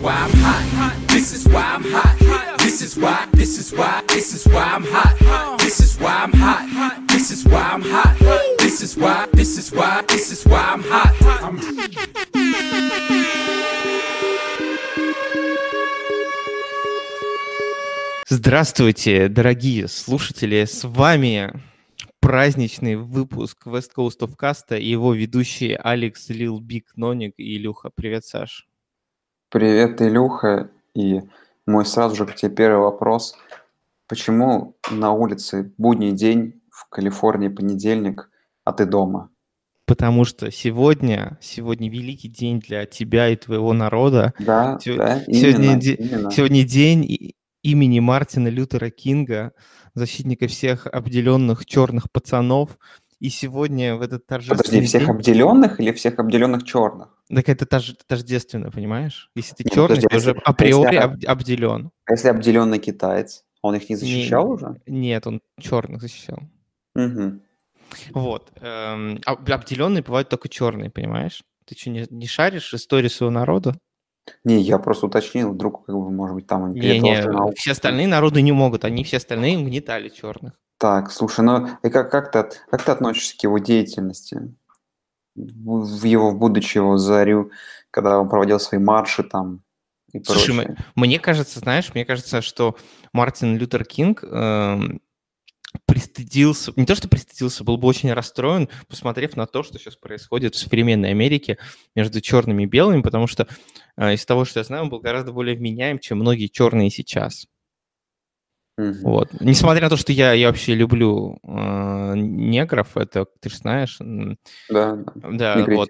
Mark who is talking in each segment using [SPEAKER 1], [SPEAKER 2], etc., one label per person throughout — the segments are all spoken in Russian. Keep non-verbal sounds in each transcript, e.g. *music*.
[SPEAKER 1] why I'm hot. This is why I'm hot. This is why, this is why, this is why I'm hot. This is why I'm hot. This is why I'm hot. This is why, this is why, this is why I'm hot. I'm
[SPEAKER 2] Здравствуйте, дорогие слушатели, с вами праздничный выпуск West Coast of Cast и его ведущие Алекс, Лил, Биг, Ноник и Илюха. Привет, Саш.
[SPEAKER 3] Привет, Илюха. И мой сразу же к тебе первый вопрос. Почему на улице будний день, в Калифорнии понедельник, а ты дома?
[SPEAKER 2] Потому что сегодня, сегодня великий день для тебя и твоего народа.
[SPEAKER 3] Да,
[SPEAKER 2] Сего-
[SPEAKER 3] да,
[SPEAKER 2] сегодня,
[SPEAKER 3] именно,
[SPEAKER 2] де-
[SPEAKER 3] именно.
[SPEAKER 2] сегодня день имени Мартина Лютера Кинга, защитника всех обделенных черных пацанов. И сегодня в этот торжественный
[SPEAKER 3] Подожди, всех
[SPEAKER 2] день...
[SPEAKER 3] обделенных или всех обделенных черных?
[SPEAKER 2] Так это тож- тождественно, понимаешь? Если ты
[SPEAKER 3] Нет,
[SPEAKER 2] черный,
[SPEAKER 3] подожди,
[SPEAKER 2] ты
[SPEAKER 3] а
[SPEAKER 2] уже
[SPEAKER 3] а
[SPEAKER 2] априори
[SPEAKER 3] если-
[SPEAKER 2] об- обделен.
[SPEAKER 3] А если обделенный китаец, он их не защищал уже?
[SPEAKER 2] Нет, он черных защищал.
[SPEAKER 3] Мгм.
[SPEAKER 2] Вот. эм, об- обделенные бывают только черные, понимаешь? Ты что, не, не шаришь историю своего народа?
[SPEAKER 3] Не, я просто уточнил, вдруг, как бы, может быть, там
[SPEAKER 2] Не, не, все остальные народы не могут, они все остальные угнетали черных.
[SPEAKER 3] Так, слушай, ну и как, как, ты, от- как ты относишься к его деятельности? В, в его, будучи его зарю, когда он проводил свои марши там и
[SPEAKER 2] Слушай,
[SPEAKER 3] прочее?
[SPEAKER 2] Мне кажется, знаешь, мне кажется, что Мартин Лютер Кинг эм, пристыдился, не то что пристыдился, был бы очень расстроен, посмотрев на то, что сейчас происходит в современной Америке между черными и белыми, потому что э, из того, что я знаю, он был гораздо более вменяем, чем многие черные сейчас.
[SPEAKER 3] Мгм.
[SPEAKER 2] Вот. Несмотря на то, что я, я вообще люблю э, негров, это ты же знаешь,
[SPEAKER 3] Да, да.
[SPEAKER 2] да, вот,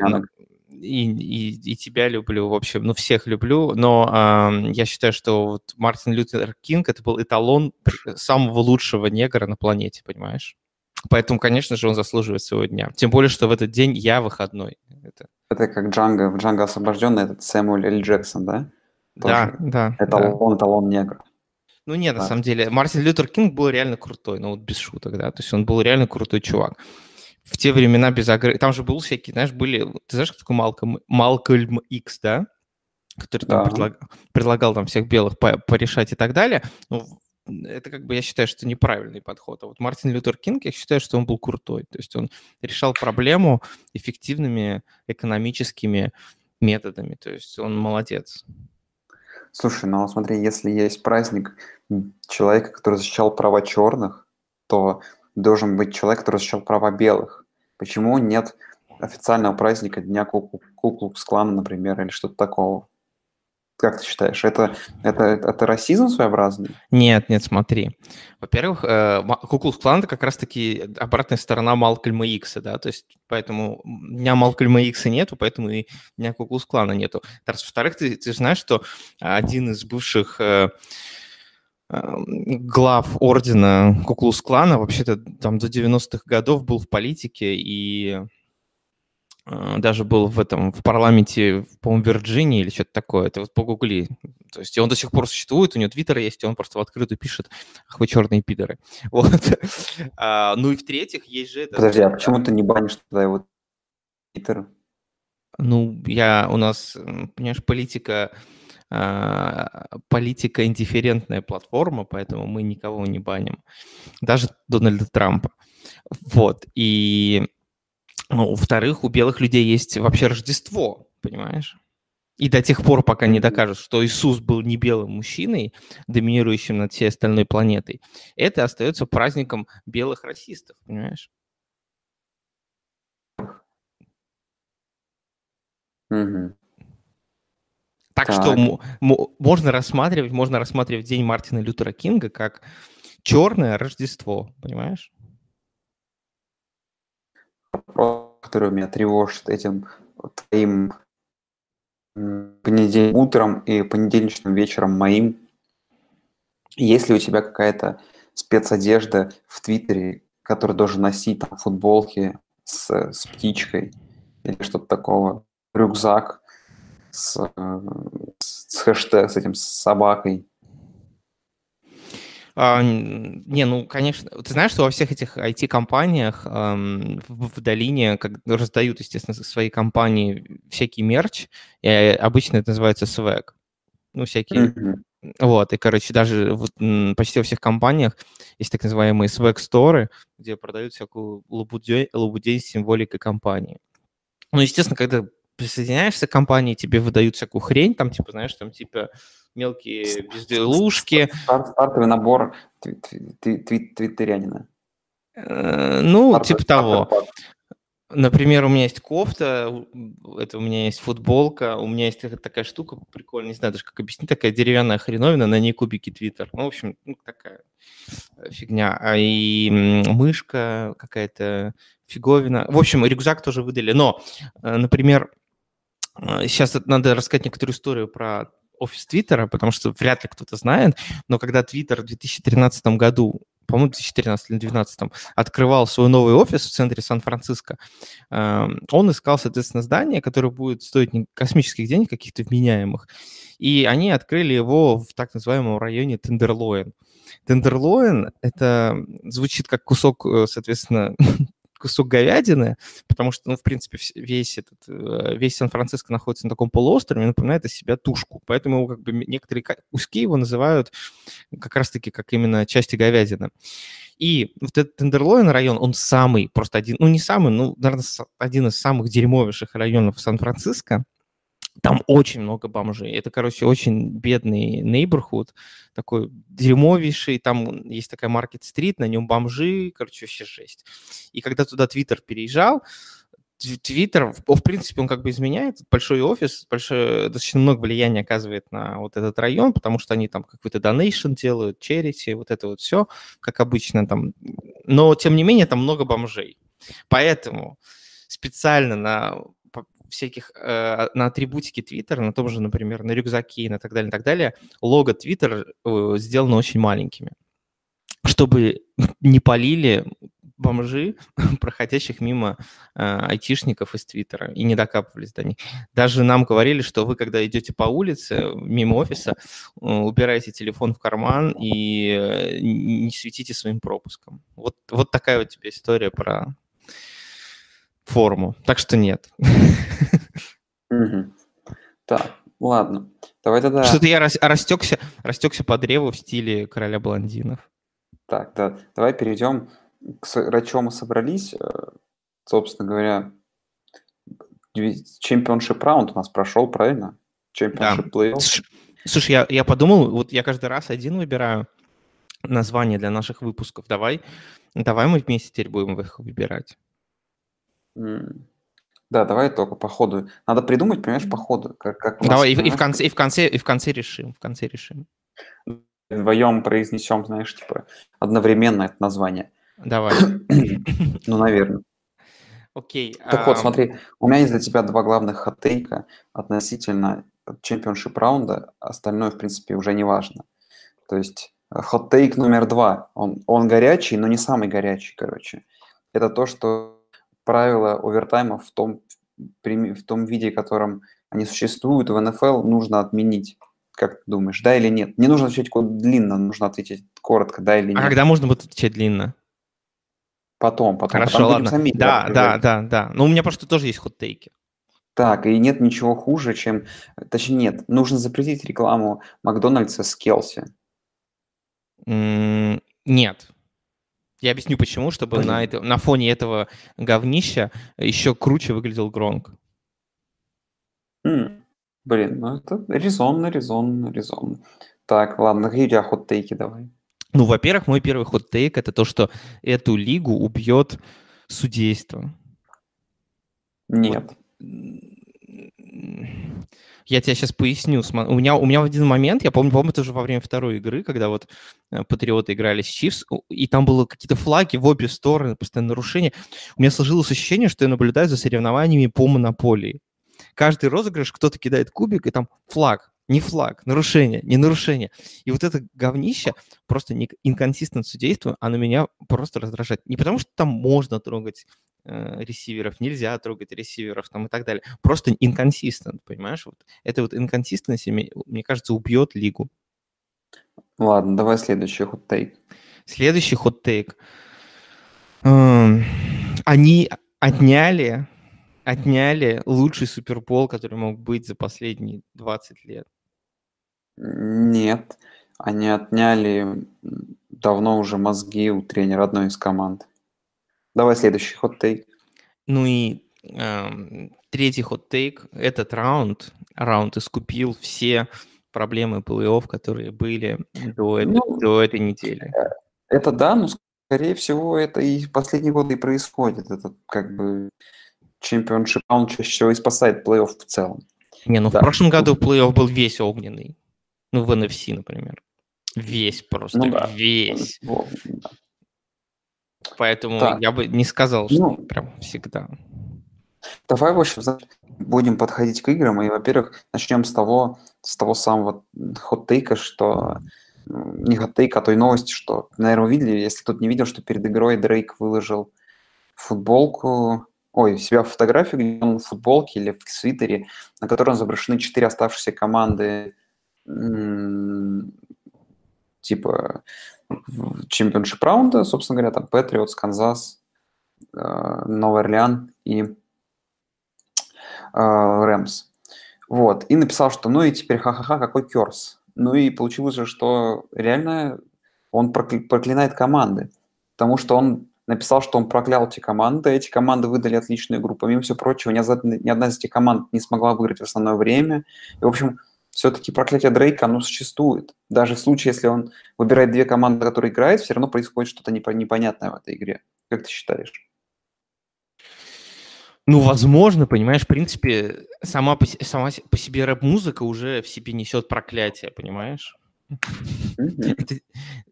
[SPEAKER 2] и, и, и тебя люблю, в общем, ну, всех люблю, но ам, я считаю, что вот Мартин Лютер Кинг это был эталон самого лучшего негра на планете, понимаешь? Поэтому, конечно же, он заслуживает своего дня. Тем более, что в этот день я выходной. Это-
[SPEAKER 3] Это как Джанго, в Джанго освобожденный, этот Сэмюэль Л. Джексон, да?
[SPEAKER 2] Да,
[SPEAKER 3] Тоже
[SPEAKER 2] да, да.
[SPEAKER 3] Эталон, эталон негра.
[SPEAKER 2] Ну нет, на
[SPEAKER 3] Да.
[SPEAKER 2] самом деле, Мартин Лютер Кинг был реально крутой, ну вот без шуток, да, то есть он был реально крутой чувак. В те времена без агр... Там же был всякие, знаешь, были... Ты знаешь, кто такой Малкольм, Малкольм Икс, да? Который там
[SPEAKER 3] Да.
[SPEAKER 2] предлаг- предлагал там всех белых по- порешать и так далее. Ну, это как бы, я считаю, что неправильный подход. А вот Мартин Лютер Кинг, я считаю, что он был крутой. То есть он решал проблему эффективными экономическими методами. То есть он молодец.
[SPEAKER 3] Слушай, ну смотри, если есть праздник человека, который защищал права черных, то должен быть человек, который защищал права белых. Почему нет официального праздника Дня Ку- Куклукс-клана, например, или что-то такого? Как ты считаешь, это, это, это расизм своеобразный?
[SPEAKER 2] Нет, нет, смотри. Во-первых, Куклус Клан это как раз-таки обратная сторона Малкольма Икса, да, то есть поэтому дня Малкольма Икса нету, поэтому и дня Куклус Клана нету. Во-вторых, ты, ты знаешь, что один из бывших э, э, глав ордена Куклус Клана вообще-то там до 90-х годов был в политике и э, даже был в этом, в парламенте, по-моему, Вирджинии или что-то такое. Это вот погугли. То есть он до сих пор существует, у него твиттер есть, и он просто в открытую пишет, ах вы черные пидоры. *laughs* Вот. А, ну и в-третьих, есть же это...
[SPEAKER 3] Подожди, а почему ты не банишь тогда его твиттер?
[SPEAKER 2] Ну, я, у нас, понимаешь, политика, а, политика индифферентная платформа, поэтому мы никого не баним. Даже Дональда Трампа. Вот. И, ну, во-вторых, у белых людей есть вообще Рождество, понимаешь? И до тех пор, пока не докажут, что Иисус был не белым мужчиной, доминирующим над всей остальной планетой, это остается праздником белых расистов, понимаешь?
[SPEAKER 3] Мгм.
[SPEAKER 2] Так, что
[SPEAKER 3] Так.
[SPEAKER 2] мо- можно рассматривать, можно рассматривать День Мартина Лютера Кинга как черное Рождество, понимаешь?
[SPEAKER 3] Вопрос, который меня тревожит этим твоим м, понедельным утром и понедельничным вечером моим. Есть ли у тебя какая-то спецодежда в Твиттере, которую должен носить там футболки с, с птичкой или что-то такого, рюкзак с, э, с хэштег, с этим с собакой?
[SPEAKER 2] А, не, ну, конечно. Ты знаешь, что во всех этих IT-компаниях ам, в, в долине как, раздают, естественно, своей компании всякий мерч, и э, обычно это называется свэг. ну, всякие
[SPEAKER 3] Мгм.
[SPEAKER 2] вот, и, короче, даже вот, почти во всех компаниях есть так называемые swag-сторы, где продают всякую лабудень, лабудень с символикой компании. Ну, естественно, когда присоединяешься к компании, тебе выдают всякую хрень, там, типа, знаешь, там, типа, мелкие безделушки.
[SPEAKER 3] Стар- Стартовый набор тви- тви- тви- тви- твиттерянина.
[SPEAKER 2] Э, Ну,
[SPEAKER 3] Стартовый-
[SPEAKER 2] типа того.
[SPEAKER 3] стартовый.
[SPEAKER 2] Например, у меня есть кофта, это у меня есть футболка, у меня есть такая- штука прикольная, не знаю даже как объяснить, такая деревянная хреновина, на ней кубики Твиттер. Ну, в общем, ну, такая фигня. А и мышка какая-то фиговина. В общем, рюкзак тоже выдали. Но, э, например, сейчас надо рассказать некоторую историю про офис Твиттера, потому что вряд ли кто-то знает, но когда Твиттер в 2013 году по-моему, в 2013 или 2012 открывал свой новый офис в центре Сан-Франциско, эм, он искал, соответственно, здание, которое будет стоить космических денег, каких-то вменяемых, и они открыли его в так называемом районе Тендерлоин. Тендерлоин — это звучит как кусок, э, соответственно, *laughs* кусок говядины, потому что, ну, в принципе, весь этот, э, весь Сан-Франциско находится на таком полуострове, напоминает из себя тушку. Поэтому его как бы некоторые куски его называют как раз-таки как именно части говядины. И вот этот Тендерлоин район, он самый, просто один, ну, не самый, ну, наверное, один из самых дерьмовейших районов Сан-Франциско. Там очень много бомжей. Это, короче, очень бедный нейборхуд, такой дерьмовейший. Там есть такая маркет-стрит, на нем бомжи, короче, вообще жесть. И когда туда Твиттер переезжал, Тв- Твиттер, в принципе, он как бы изменяет. Большой офис, большое, достаточно много влияния оказывает на вот этот район, потому что они там какой-то донейшн делают, черити, вот это вот все, как обычно там. Но, тем не менее, там много бомжей. Поэтому специально на всяких, э, на атрибутике Твиттера, на том же, например, на рюкзаке и на так далее, и так далее, лого Твиттер э, сделано очень маленькими, чтобы *laughs* не полили бомжи, *laughs* проходящих мимо э, айтишников из Твиттера, и не докапывались до них. Даже нам говорили, что вы, когда идете по улице, мимо офиса, э, убираете телефон в карман и э, не светите своим пропуском. Вот, вот такая вот тебе история про форму. Так что нет.
[SPEAKER 3] Так, ладно. Давай тогда...
[SPEAKER 2] Что-то я рас- растекся, растекся по древу в стиле короля блондинов.
[SPEAKER 3] Так, да. Давай перейдем к с- о чем мы собрались. Э, Собственно говоря, Championship раунд у нас прошел, правильно? Плей-офф.
[SPEAKER 2] Слушай, Слушай, я, я подумал, вот я каждый раз один выбираю название для наших выпусков. Давай, давай мы вместе теперь будем их выбирать.
[SPEAKER 3] Да, давай только по ходу. Надо придумать, понимаешь, по ходу. Как, как нас,
[SPEAKER 2] Давай, и, в- и в конце, и в конце, и в конце решим, в конце решим.
[SPEAKER 3] вдвоем произнесем, знаешь, типа одновременно это название.
[SPEAKER 2] Давай. *coughs*
[SPEAKER 3] Ну, наверное.
[SPEAKER 2] Окей.
[SPEAKER 3] Так вот,
[SPEAKER 2] а,
[SPEAKER 3] смотри, у меня есть для тебя два главных хот-тейка относительно чемпионшип раунда, остальное, в принципе, уже не важно. То есть э, хот-тейк номер два, он, он горячий, но не самый горячий, короче. Это то, что правила овертайма в том, в том виде, в котором они существуют в НФЛ, нужно отменить. Как ты думаешь, да или нет? Не нужно отвечать длинно, нужно ответить коротко, да или
[SPEAKER 2] а
[SPEAKER 3] нет.
[SPEAKER 2] когда можно будет отвечать длинно?
[SPEAKER 3] Потом, потом.
[SPEAKER 2] Хорошо,
[SPEAKER 3] потом
[SPEAKER 2] ладно.
[SPEAKER 3] сами
[SPEAKER 2] Да, да, да, да. Ну, у меня просто тоже есть хот-тейки.
[SPEAKER 3] Так, и нет ничего хуже, чем... Точнее, нет, нужно запретить рекламу Макдональдса с Келси.
[SPEAKER 2] Нет. Я объясню почему, чтобы на, это- на фоне этого говнища еще круче выглядел Гронк.
[SPEAKER 3] М, Блин, ну это резонно, резонно, резонно. Так, ладно, какие у тебя хот-тейки давай?
[SPEAKER 2] Ну, во-первых, мой первый хот-тейк это то, что эту лигу убьет судейство.
[SPEAKER 3] Нет.
[SPEAKER 2] Я тебе сейчас поясню. У меня, у меня в один момент, я помню, по-моему, это уже во время второй игры, когда вот э, Патриоты играли с Чивс, и там было какие-то флаги в обе стороны, постоянно нарушения. У меня сложилось ощущение, что я наблюдаю за соревнованиями по монополии. Каждый розыгрыш кто-то кидает кубик, и там флаг, не флаг, нарушение, не нарушение. И вот это говнище, просто инконсистент судейство, оно меня просто раздражает. Не потому, что там можно трогать ресиверов, нельзя трогать ресиверов там и так далее. Просто инконсистент, понимаешь? Вот это вот инконсистенность, мне, мне кажется, убьет лигу.
[SPEAKER 3] Ладно, давай следующий хот-тейк.
[SPEAKER 2] Следующий хот-тейк. Эм, Они отняли, отняли лучший супербол, который мог быть за последние 20 лет.
[SPEAKER 3] Нет, они отняли давно уже мозги у тренера одной из команд. Давай следующий хот-тейк.
[SPEAKER 2] Ну и эм, третий хот-тейк. Этот раунд, раунд искупил все проблемы плей-офф, которые были до, этой-
[SPEAKER 3] Ну,
[SPEAKER 2] до этой недели.
[SPEAKER 3] Это да, но скорее всего это и в последние годы и происходит. Это как бы чемпионшип, он чаще всего и спасает плей-офф в целом.
[SPEAKER 2] Не, ну
[SPEAKER 3] Да.
[SPEAKER 2] в прошлом году плей-офф был весь огненный. Ну, в NFC, например. Весь просто,
[SPEAKER 3] Ну да.
[SPEAKER 2] весь.
[SPEAKER 3] Вот, да.
[SPEAKER 2] Поэтому
[SPEAKER 3] Так.
[SPEAKER 2] я бы не сказал, что
[SPEAKER 3] Ну.
[SPEAKER 2] прям всегда.
[SPEAKER 3] Давай, в общем, будем подходить к играм. И, во-первых, начнем с того, с того самого хот-тейка, что не хот-тейк, а той новости, что, наверное, вы видели, если кто-то не видел, что перед игрой Дрейк выложил футболку, ой, себя фотографию, где он в футболке или в свитере, на которой изображены четыре оставшиеся команды типа в- championship раунда, собственно говоря, там Patriots, Канзас, э, Новый Орлеан и э, Rams. Вот. И написал, что ну и теперь ха-ха-ха, какой curse. Ну и получилось же, что реально он проклинает команды. Потому что он написал, что он проклял эти команды, эти команды выдали отличную игру. Помимо всего прочего, ни ни одна из этих команд не смогла выиграть в основное время. И, в общем, все-таки проклятие Дрейка, оно существует. Даже в случае, если он выбирает две команды, которые играют, все равно происходит что-то непо- непонятное в этой игре. Как ты считаешь?
[SPEAKER 2] Ну, возможно, понимаешь, в принципе, сама по, сама по себе рэп-музыка уже в себе несет проклятие, понимаешь? Это-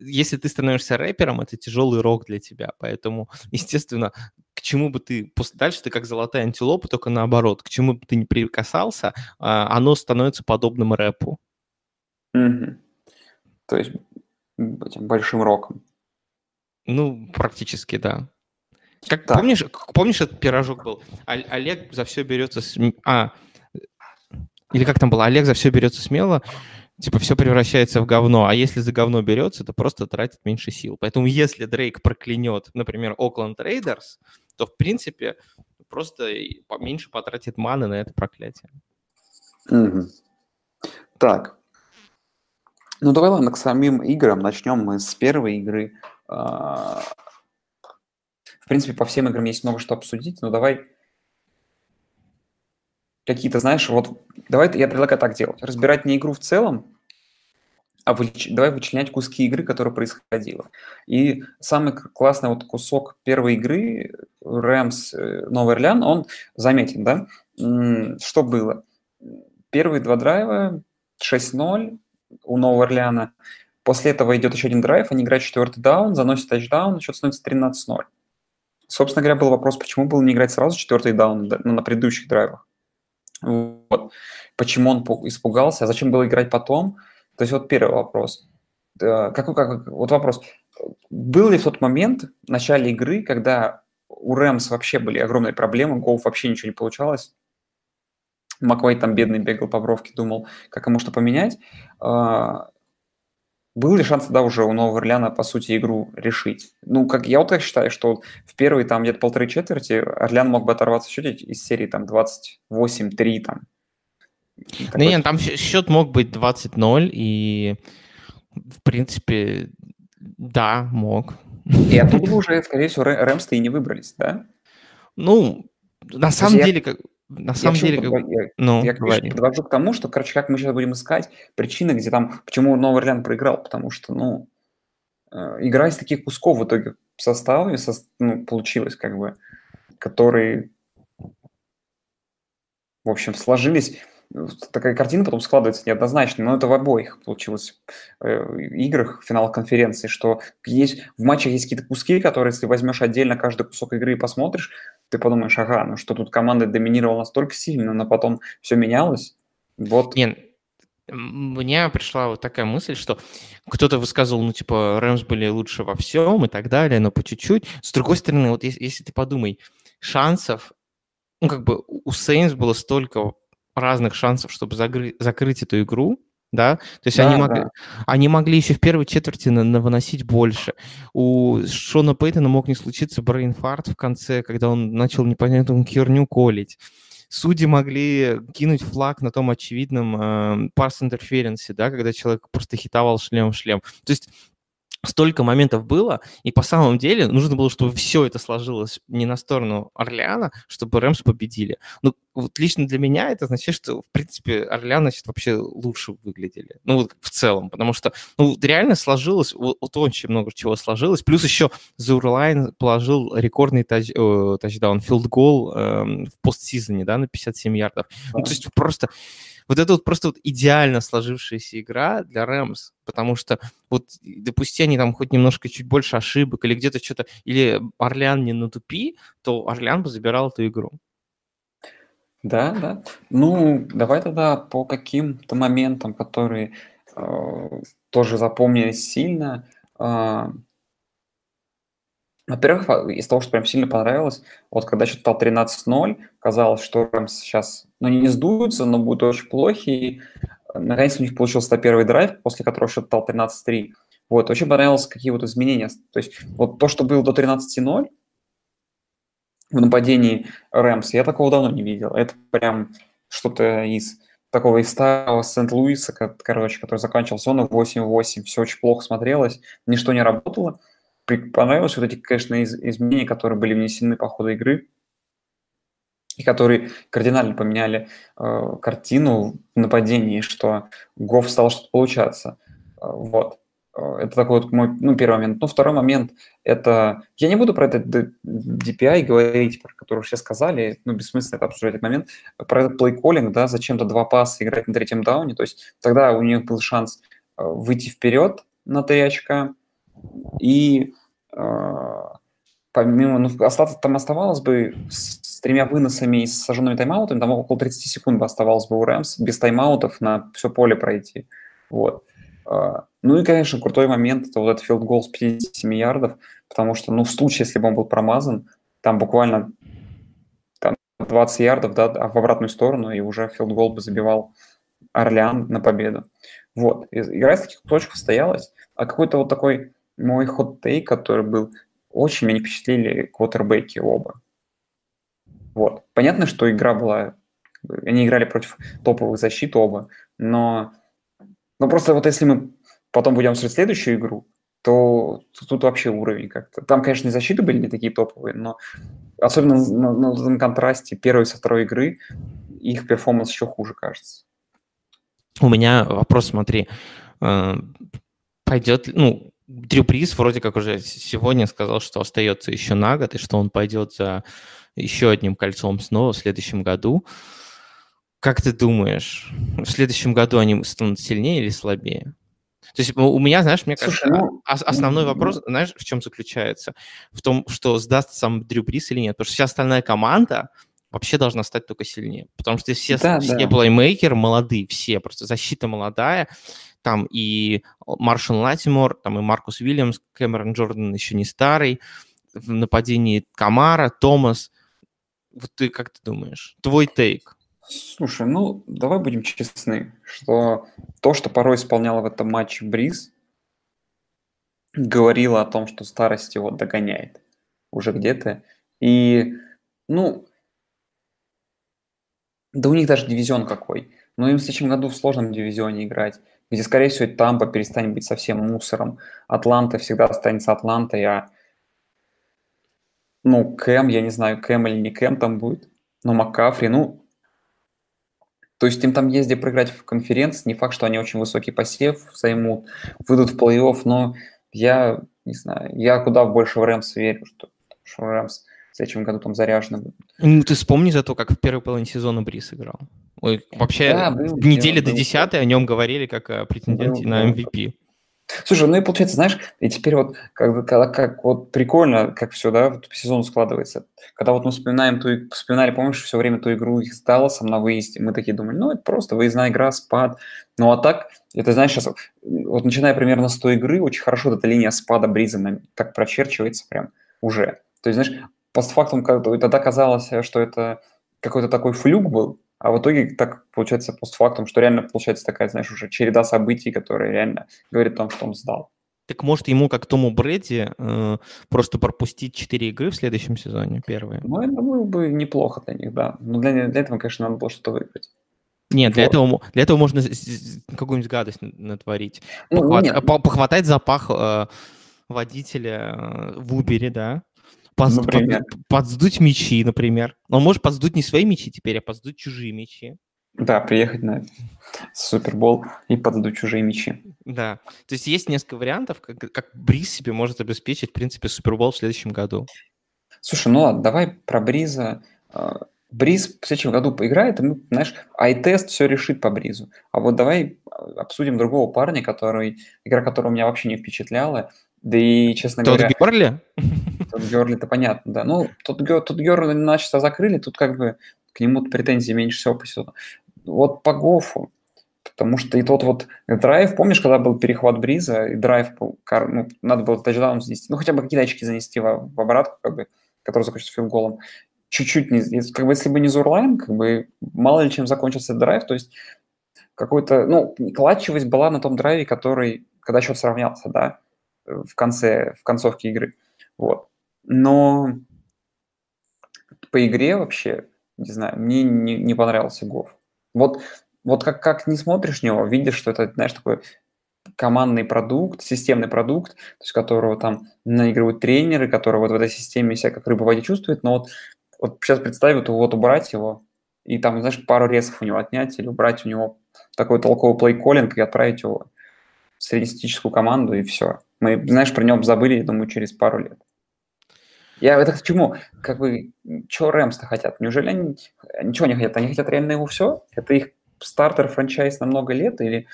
[SPEAKER 2] если ты становишься рэпером, это тяжелый рок для тебя, поэтому, *laughs* естественно, к чему бы ты... Дальше ты как золотая антилопа, только наоборот. К чему бы ты не прикасался, а, оно становится подобным рэпу.
[SPEAKER 3] Мгм. То есть этим большим роком.
[SPEAKER 2] Ну, практически, да. Как,
[SPEAKER 3] Так.
[SPEAKER 2] помнишь, помнишь, этот пирожок был? Олег за все берется... см- А, или как там было? Олег за все берется смело, типа все превращается в говно, а если за говно берется, то просто тратит меньше сил. Поэтому если Дрейк проклянет, например, Окленд Рейдерс, то, в принципе, просто поменьше потратит маны на это проклятие.
[SPEAKER 3] Мгм. Так. Ну, давай, ладно, к самим играм. Начнем мы с первой игры. А, В принципе, по всем играм есть много что обсудить, но давай какие-то, знаешь, вот давай я предлагаю так делать. Разбирать не игру в целом, а вылеч- давай вычленять куски игры, которая происходила. И самый классный вот кусок первой игры, Рэмс, Новый Орлеан, он заметен, да? Что было? Первые два драйва 6-0 у Нового Орлеана. После этого идет еще один драйв, они играют четвертый даун, заносят тачдаун, счет становится 13-0. Собственно говоря, был вопрос, почему было не играть сразу четвертый даун да, ну, на предыдущих драйвах. Вот. Почему он пу- испугался, а зачем было играть потом? То есть вот первый вопрос. Какой, как, вот вопрос. Был ли в тот момент, в начале игры, когда у Рэмс вообще были огромные проблемы, Гоуф вообще ничего не получалось, Маквей там бедный бегал по бровке, думал, как ему что поменять. А, Был ли шанс тогда уже у Нового Орлеана, по сути, игру решить? Ну, как я вот так считаю, что в первые там где-то полторы четверти Орлеан мог бы оторваться счете из серии там 28-3 там.
[SPEAKER 2] Ну, нет, там счет мог быть 20-0, и, в принципе, да, мог.
[SPEAKER 3] И оттуда уже, скорее всего, Рэ- Рэмс-то и не выбрались, да?
[SPEAKER 2] Ну, на самом деле, как... На
[SPEAKER 3] Я
[SPEAKER 2] самом
[SPEAKER 3] чему
[SPEAKER 2] деле, как...
[SPEAKER 3] я-
[SPEAKER 2] Ну,
[SPEAKER 3] я, конечно, подвожу к тому, что, короче, как мы сейчас будем искать причины, где там, почему Новый Орлеан проиграл, потому что, ну, э, игра из таких кусков в итоге в составе сос- ну, получилась, как бы, которые, в общем, сложились. Такая картина потом складывается неоднозначно, но это в обоих получилось э, играх финал конференции, что есть в матчах есть какие-то куски, которые, если возьмешь отдельно каждый кусок игры и посмотришь, ты подумаешь, ага, ну что тут команда доминировала настолько сильно, но потом все менялось. Вот.
[SPEAKER 2] Не, м, мне пришла вот такая мысль, что кто-то высказывал, ну, типа, Рэмс были лучше во всем и так далее, но по чуть-чуть. С другой стороны, вот если, если ты подумай, шансов, ну, как бы у Saints было столько разных шансов, чтобы загры- закрыть эту игру, да, то есть они,
[SPEAKER 3] Да,
[SPEAKER 2] могли,
[SPEAKER 3] да.
[SPEAKER 2] они могли еще в первой четверти на, на- выносить больше. У Шона Пейтона мог не случиться brain fart в конце, когда он начал непонятную херню колить. судьи могли кинуть флаг на том очевидном э, pass interference, да, когда человек просто хитовал шлем в шлем. То есть столько моментов было, и по самом деле нужно было, чтобы все это сложилось не на сторону Орлеана, чтобы Rams победили. Ну, вот лично для меня это означает, что, в принципе, Орлеан, значит, вообще лучше выглядели. Ну, вот в целом, потому что, ну, реально сложилось, вот, вот очень много чего сложилось. Плюс еще Зуерляйн положил рекордный тач, э, тачдаун, field goal э, в постсезоне, да, на 57 ярдов. Ну, то есть просто вот это вот просто вот идеально сложившаяся игра для Rams, потому что вот допусти они там хоть немножко чуть больше ошибок или где-то что-то, или Орлеан не натупи, то Орлеан бы забирал эту игру.
[SPEAKER 3] Да, да. Ну, давай тогда по каким-то моментам, которые э, тоже запомнились сильно. Э, во-первых, из того, что прям сильно понравилось, вот когда счет стал 13-0, казалось, что Рэмс сейчас, ну, не сдуются, но будут очень плохи. И, наконец, у них получился первый драйв, после которого счет стал 13-3. Вот, очень понравилось, какие вот изменения. То есть вот то, что было до 13-0 в нападении Рэмс, я такого давно не видел. Это прям что-то из такого из старого Сент-Луиса, короче, который заканчивал зону 8-8. Все очень плохо смотрелось, ничто не работало понравилось вот эти, конечно, из, изменения, которые были внесены по ходу игры, и которые кардинально поменяли э, картину в нападении, что Гоф стал что-то получаться. Э, вот. Э, это такой вот мой ну, первый момент. Ну, второй момент – это… Я не буду про этот DPI говорить, про который все сказали, ну, бессмысленно это обсуждать этот момент. Про этот плей-коллинг, да, зачем-то два паса играть на третьем дауне. То есть тогда у них был шанс э, выйти вперед на 3 очка, и э, помимо, ну, остаться, там оставалось бы с, с тремя выносами и с сожженными тайм-аутами, там около 30 секунд бы оставалось бы у Рэмс без тайм-аутов на все поле пройти. Вот. Э, ну и, конечно, крутой момент, это вот этот филд-гол с 57 ярдов, потому что, ну, в случае, если бы он был промазан, там буквально там, 20 ярдов, да, а в обратную сторону, и уже филд-гол бы забивал Орлеан на победу. Вот. Игра из таких кусочков состоялась, а какой-то вот такой мой хот-тейк, который был, очень меня впечатлили квотербеки оба. Вот. Понятно, что игра была... Они играли против топовых защит оба, но... Но просто вот если мы потом будем смотреть следующую игру, то тут вообще уровень как-то. Там, конечно, и защиты были не такие топовые, но особенно на, на, на контрасте первой со второй игры их перформанс еще хуже кажется.
[SPEAKER 2] У меня вопрос, смотри, э, пойдет, ну, Дрю Брис вроде как уже сегодня сказал, что остается еще на год, и что он пойдет за еще одним кольцом снова в следующем году. Как ты думаешь, в следующем году они станут сильнее или слабее? То есть у меня, знаешь, мне кажется, Слушай, ну, основной вопрос, знаешь, в чем заключается? В том, что сдаст сам Дрю Брис или нет. Потому что вся остальная команда вообще должна стать только сильнее. Потому что все, да, все да. плеймейкеры молодые, все, просто защита молодая, там и Маршал Латимор, там и Маркус Уильямс, Кэмерон Джордан еще не старый, в нападении Камара, Томас. Вот ты как ты думаешь? Твой тейк?
[SPEAKER 3] Слушай, ну давай будем честны, что то, что порой исполняла в этом матче Бриз, говорило о том, что старость его догоняет уже где-то. И, ну, да у них даже дивизион какой. Но им в следующем году в сложном дивизионе играть где, скорее всего, Тампа перестанет быть совсем мусором. Атланта всегда останется Атлантой, а ну, Кэм, я не знаю, Кэм или не Кэм там будет, но Маккафри, ну, то есть им там где проиграть в конференции, не факт, что они очень высокий посев займут, выйдут в плей-офф, но я не знаю, я куда больше в Рэмс верю, что, что Рэмс в следующем году там заряжены будут.
[SPEAKER 2] Ну, ты вспомни за то, как в первой половине сезона Брис играл. Ой, вообще, да, был, недели до 10 о нем говорили как о претенденте был, на MVP.
[SPEAKER 3] Слушай, ну и получается, знаешь, и теперь вот как, как, как вот прикольно, как все, да, вот сезон складывается. Когда вот мы вспоминаем ту, вспоминали, помнишь, все время ту игру их с Далласом на выезде, мы такие думали, ну это просто выездная игра, спад. Ну а так, это знаешь, сейчас вот начиная примерно с той игры, очень хорошо эта линия спада Бриза так прочерчивается прям уже. То есть, знаешь, постфактум, тогда казалось, что это какой-то такой флюк был, а в итоге так получается постфактум, что реально получается такая, знаешь, уже череда событий, которая реально говорит о том, что он сдал.
[SPEAKER 2] Так может ему, как Тому Брэди, э, просто пропустить 4 игры в следующем сезоне, первые?
[SPEAKER 3] Ну, это было бы неплохо для них, да. Но для, для этого, конечно, надо было что-то выиграть.
[SPEAKER 2] Нет, для этого, для этого можно какую-нибудь гадость натворить. Ну, Похват, нет. Похватать запах э, водителя э, в Убере, да? Под, например. Под, подсдуть мячи, например. Он может подсдуть не свои мячи теперь, а подсдуть чужие мячи.
[SPEAKER 3] Да, приехать на Супербол и подадут чужие мячи.
[SPEAKER 2] Да, то есть есть несколько вариантов, как, как Бриз себе может обеспечить, в принципе, Супербол в следующем году.
[SPEAKER 3] Слушай, ну ладно, давай про Бриза. А, Бриз в следующем году поиграет, и мы, знаешь, ай-тест все решит по Бризу. А вот давай обсудим другого парня, который, игра которого меня вообще не впечатляла. Да и, честно
[SPEAKER 2] тот
[SPEAKER 3] говоря...
[SPEAKER 2] Герли?
[SPEAKER 3] Тот Герли-то понятно, да. Ну, тот, тот Герли начисто закрыли, тут как бы к нему претензий меньше всего по сезону вот по Гофу, потому что и тот вот драйв, помнишь, когда был перехват Бриза, и драйв, ну, надо было тачдаун занести, ну, хотя бы какие-то очки занести в, в обратку, как бы, который закончится филголом, чуть-чуть, не, как бы, если бы не Зурлайн, как бы, мало ли чем закончился драйв, то есть какой-то, ну, клатчевость была на том драйве, который, когда счет сравнялся, да, в конце, в концовке игры, вот. Но по игре вообще, не знаю, мне не, не понравился Гофф. Вот, вот как, как не смотришь него, видишь, что это, знаешь, такой командный продукт, системный продукт, то есть которого там наигрывают тренеры, которые вот в этой системе себя как рыба в воде чувствуют, но вот, вот сейчас представь, вот, вот убрать его, и там, знаешь, пару ресов у него отнять, или убрать у него такой толковый плей-коллинг и отправить его среднестатистическую команду, и все. Мы, знаешь, про него забыли, я думаю, через пару лет. Я это к чему? Как бы, что Рэмс-то хотят? Неужели они ничего не хотят? Они хотят реально его все? Это их стартер франчайз на много лет или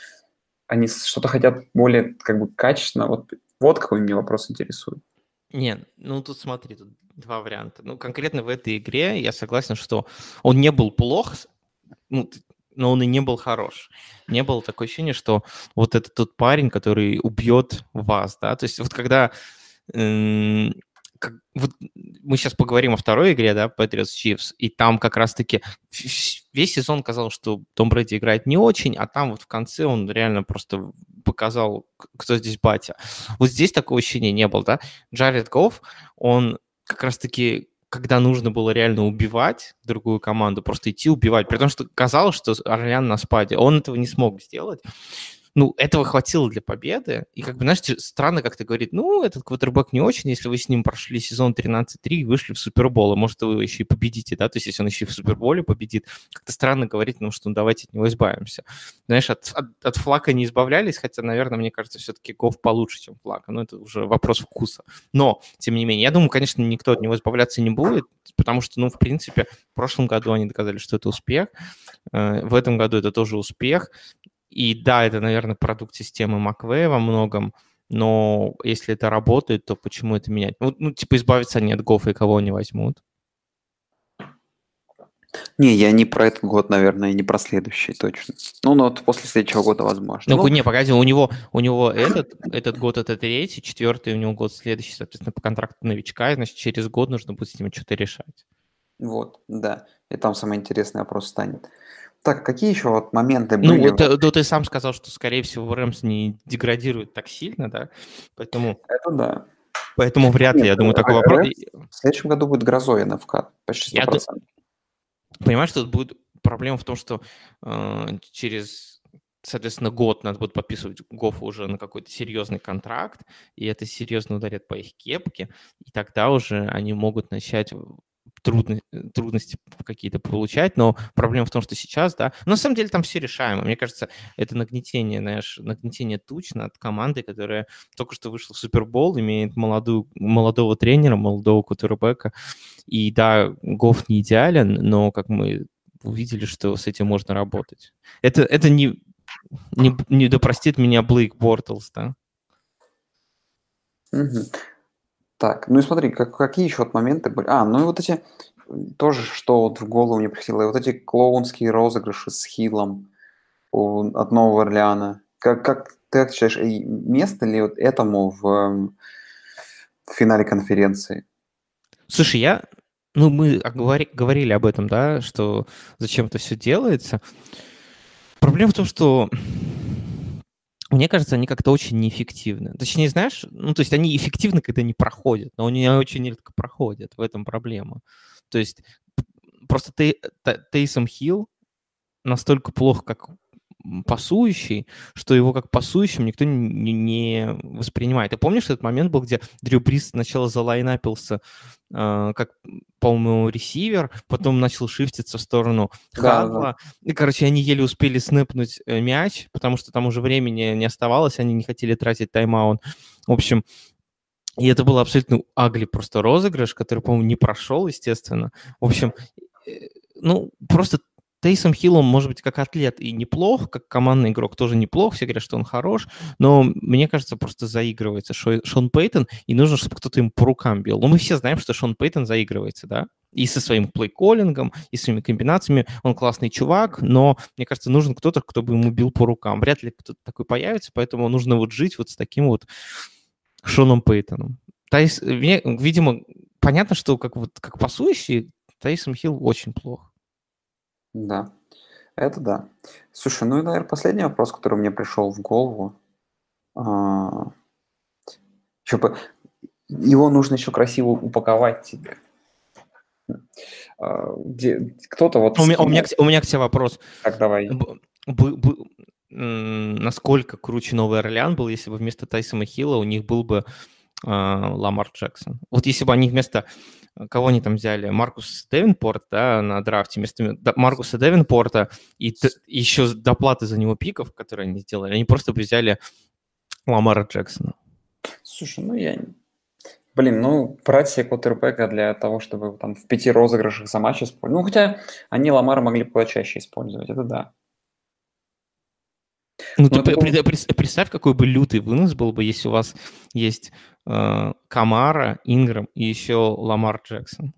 [SPEAKER 3] они что-то хотят более как бы качественно? Вот, вот какой меня вопрос интересует.
[SPEAKER 2] Нет, ну тут смотри, тут два варианта. Ну, конкретно в этой игре я согласен, что он не был плох, ну, но он и не был хорош. Не было такое ощущение, что вот это тот парень, который убьет вас, да, то есть вот когда как, вот мы сейчас поговорим о второй игре, да, Patriots Chiefs, и там как раз-таки весь сезон казалось, что Том Брэди играет не очень, а там вот в конце он реально просто показал, кто здесь батя. Вот здесь такого ощущения не было, да. Джаред Гофф, он как раз-таки когда нужно было реально убивать другую команду, просто идти убивать, при том, что казалось, что Орлеан на спаде, он этого не смог сделать ну, этого хватило для победы. И, как бы, знаешь, странно как-то говорит, ну, этот квотербек не очень, если вы с ним прошли сезон 13-3 и вышли в Супербол, а может, вы еще и победите, да, то есть если он еще и в Суперболе победит, как-то странно говорить, ну, что ну, давайте от него избавимся. Знаешь, от, от, от флака не избавлялись, хотя, наверное, мне кажется, все-таки Гоф получше, чем флака, но это уже вопрос вкуса. Но, тем не менее, я думаю, конечно, никто от него избавляться не будет, потому что, ну, в принципе, в прошлом году они доказали, что это успех, э, в этом году это тоже успех, и да, это, наверное, продукт системы MacWay во многом, но если это работает, то почему это менять? Ну, ну типа избавиться они от гофа и кого они возьмут?
[SPEAKER 3] Не, я не про этот год, наверное, не про следующий точно. Ну, но вот после следующего года возможно.
[SPEAKER 2] Ну, ну не, погоди, у него, у него *laughs* этот, этот год это третий, четвертый, у него год следующий, соответственно, по контракту новичка, и, значит, через год нужно будет с ним что-то решать.
[SPEAKER 3] Вот, да. И там самый интересный вопрос станет. Так, какие еще вот моменты ну,
[SPEAKER 2] были? Ну, это, да, ты сам сказал, что, скорее всего, Рэмс не деградирует так сильно, да? Поэтому...
[SPEAKER 3] Это да.
[SPEAKER 2] Поэтому вряд ли, я думаю, такой а вопрос...
[SPEAKER 3] В следующем году будет грозой НФК, почти 100%. Я...
[SPEAKER 2] Понимаешь, тут будет проблема в том, что э, через соответственно, год надо будет подписывать Гофу уже на какой-то серьезный контракт, и это серьезно ударит по их кепке, и тогда уже они могут начать трудно, трудности какие-то получать, но проблема в том, что сейчас, да, но на самом деле там все решаемо. Мне кажется, это нагнетение, знаешь, нагнетение туч над командой, которая только что вышла в Супербол, имеет молодую, молодого тренера, молодого кутербека, и да, Гоф не идеален, но как мы увидели, что с этим можно работать. Это, это не, не, не допростит меня Блейк Бортлс, да?
[SPEAKER 3] Угу. Так, ну и смотри, как, какие еще вот моменты были. А, ну и вот эти, тоже, что вот в голову мне приходило, вот эти клоунские розыгрыши с Хилом у, от Нового Орлеана. Как, как ты как считаешь, место ли вот этому в, в финале конференции?
[SPEAKER 2] Слушай, я, ну мы говори, говорили об этом, да, что зачем это все делается. Проблема в том, что мне кажется, они как-то очень неэффективны. Точнее, знаешь, ну, то есть они эффективны, когда не проходят, но они очень редко проходят, в этом проблема. То есть просто Тейсом Хилл настолько плохо, как пасующий, что его как пасующим никто не, не воспринимает. Ты помнишь этот момент был, где Дрю Брис сначала залайнапился э, как, по-моему, ресивер, потом начал шифтиться в сторону Хадла. Да, да. И, короче, они еле успели снэпнуть э, мяч, потому что там уже времени не оставалось, они не хотели тратить тайм-аут. В общем, и это был абсолютно агли просто розыгрыш, который, по-моему, не прошел, естественно. В общем, э, ну, просто Тейсом Хиллом, может быть, как атлет и неплох, как командный игрок тоже неплох, все говорят, что он хорош, но мне кажется, просто заигрывается Шон Пейтон, и нужно, чтобы кто-то им по рукам бил. Но мы все знаем, что Шон Пейтон заигрывается, да, и со своим плей-коллингом, и своими комбинациями. Он классный чувак, но, мне кажется, нужен кто-то, кто бы ему бил по рукам. Вряд ли кто-то такой появится, поэтому нужно вот жить вот с таким вот Шоном Пейтоном. Тайс, видимо, понятно, что как, вот, как пасующий Тайсон Хилл очень плохо.
[SPEAKER 3] Да, это да. Слушай, ну и, наверное, последний вопрос, который мне пришел в голову. А, бы, его нужно еще красиво упаковать тебе. А, где, кто-то вот...
[SPEAKER 2] У меня, у, меня, у меня к тебе вопрос.
[SPEAKER 3] Так, давай.
[SPEAKER 2] Б, б, б, насколько круче Новый Орлеан был, если бы вместо Тайсона Хилла у них был бы Ламар Джексон? Вот если бы они вместо Э, кого они там взяли? Маркус Девинпорт, да, на драфте вместо Маркуса Девинпорта и еще доплаты за него пиков, которые они сделали, они просто бы взяли Ламара Джексона.
[SPEAKER 3] Слушай, ну я... Блин, ну, брать себе квотербека для того, чтобы там в пяти розыгрышах за матч использовать. Ну, хотя они Ламара могли бы чаще использовать, это да.
[SPEAKER 2] Ну, ты это... представь, какой бы лютый вынос был бы, если у вас есть э, Камара, Инграм и еще Ламар Джексон.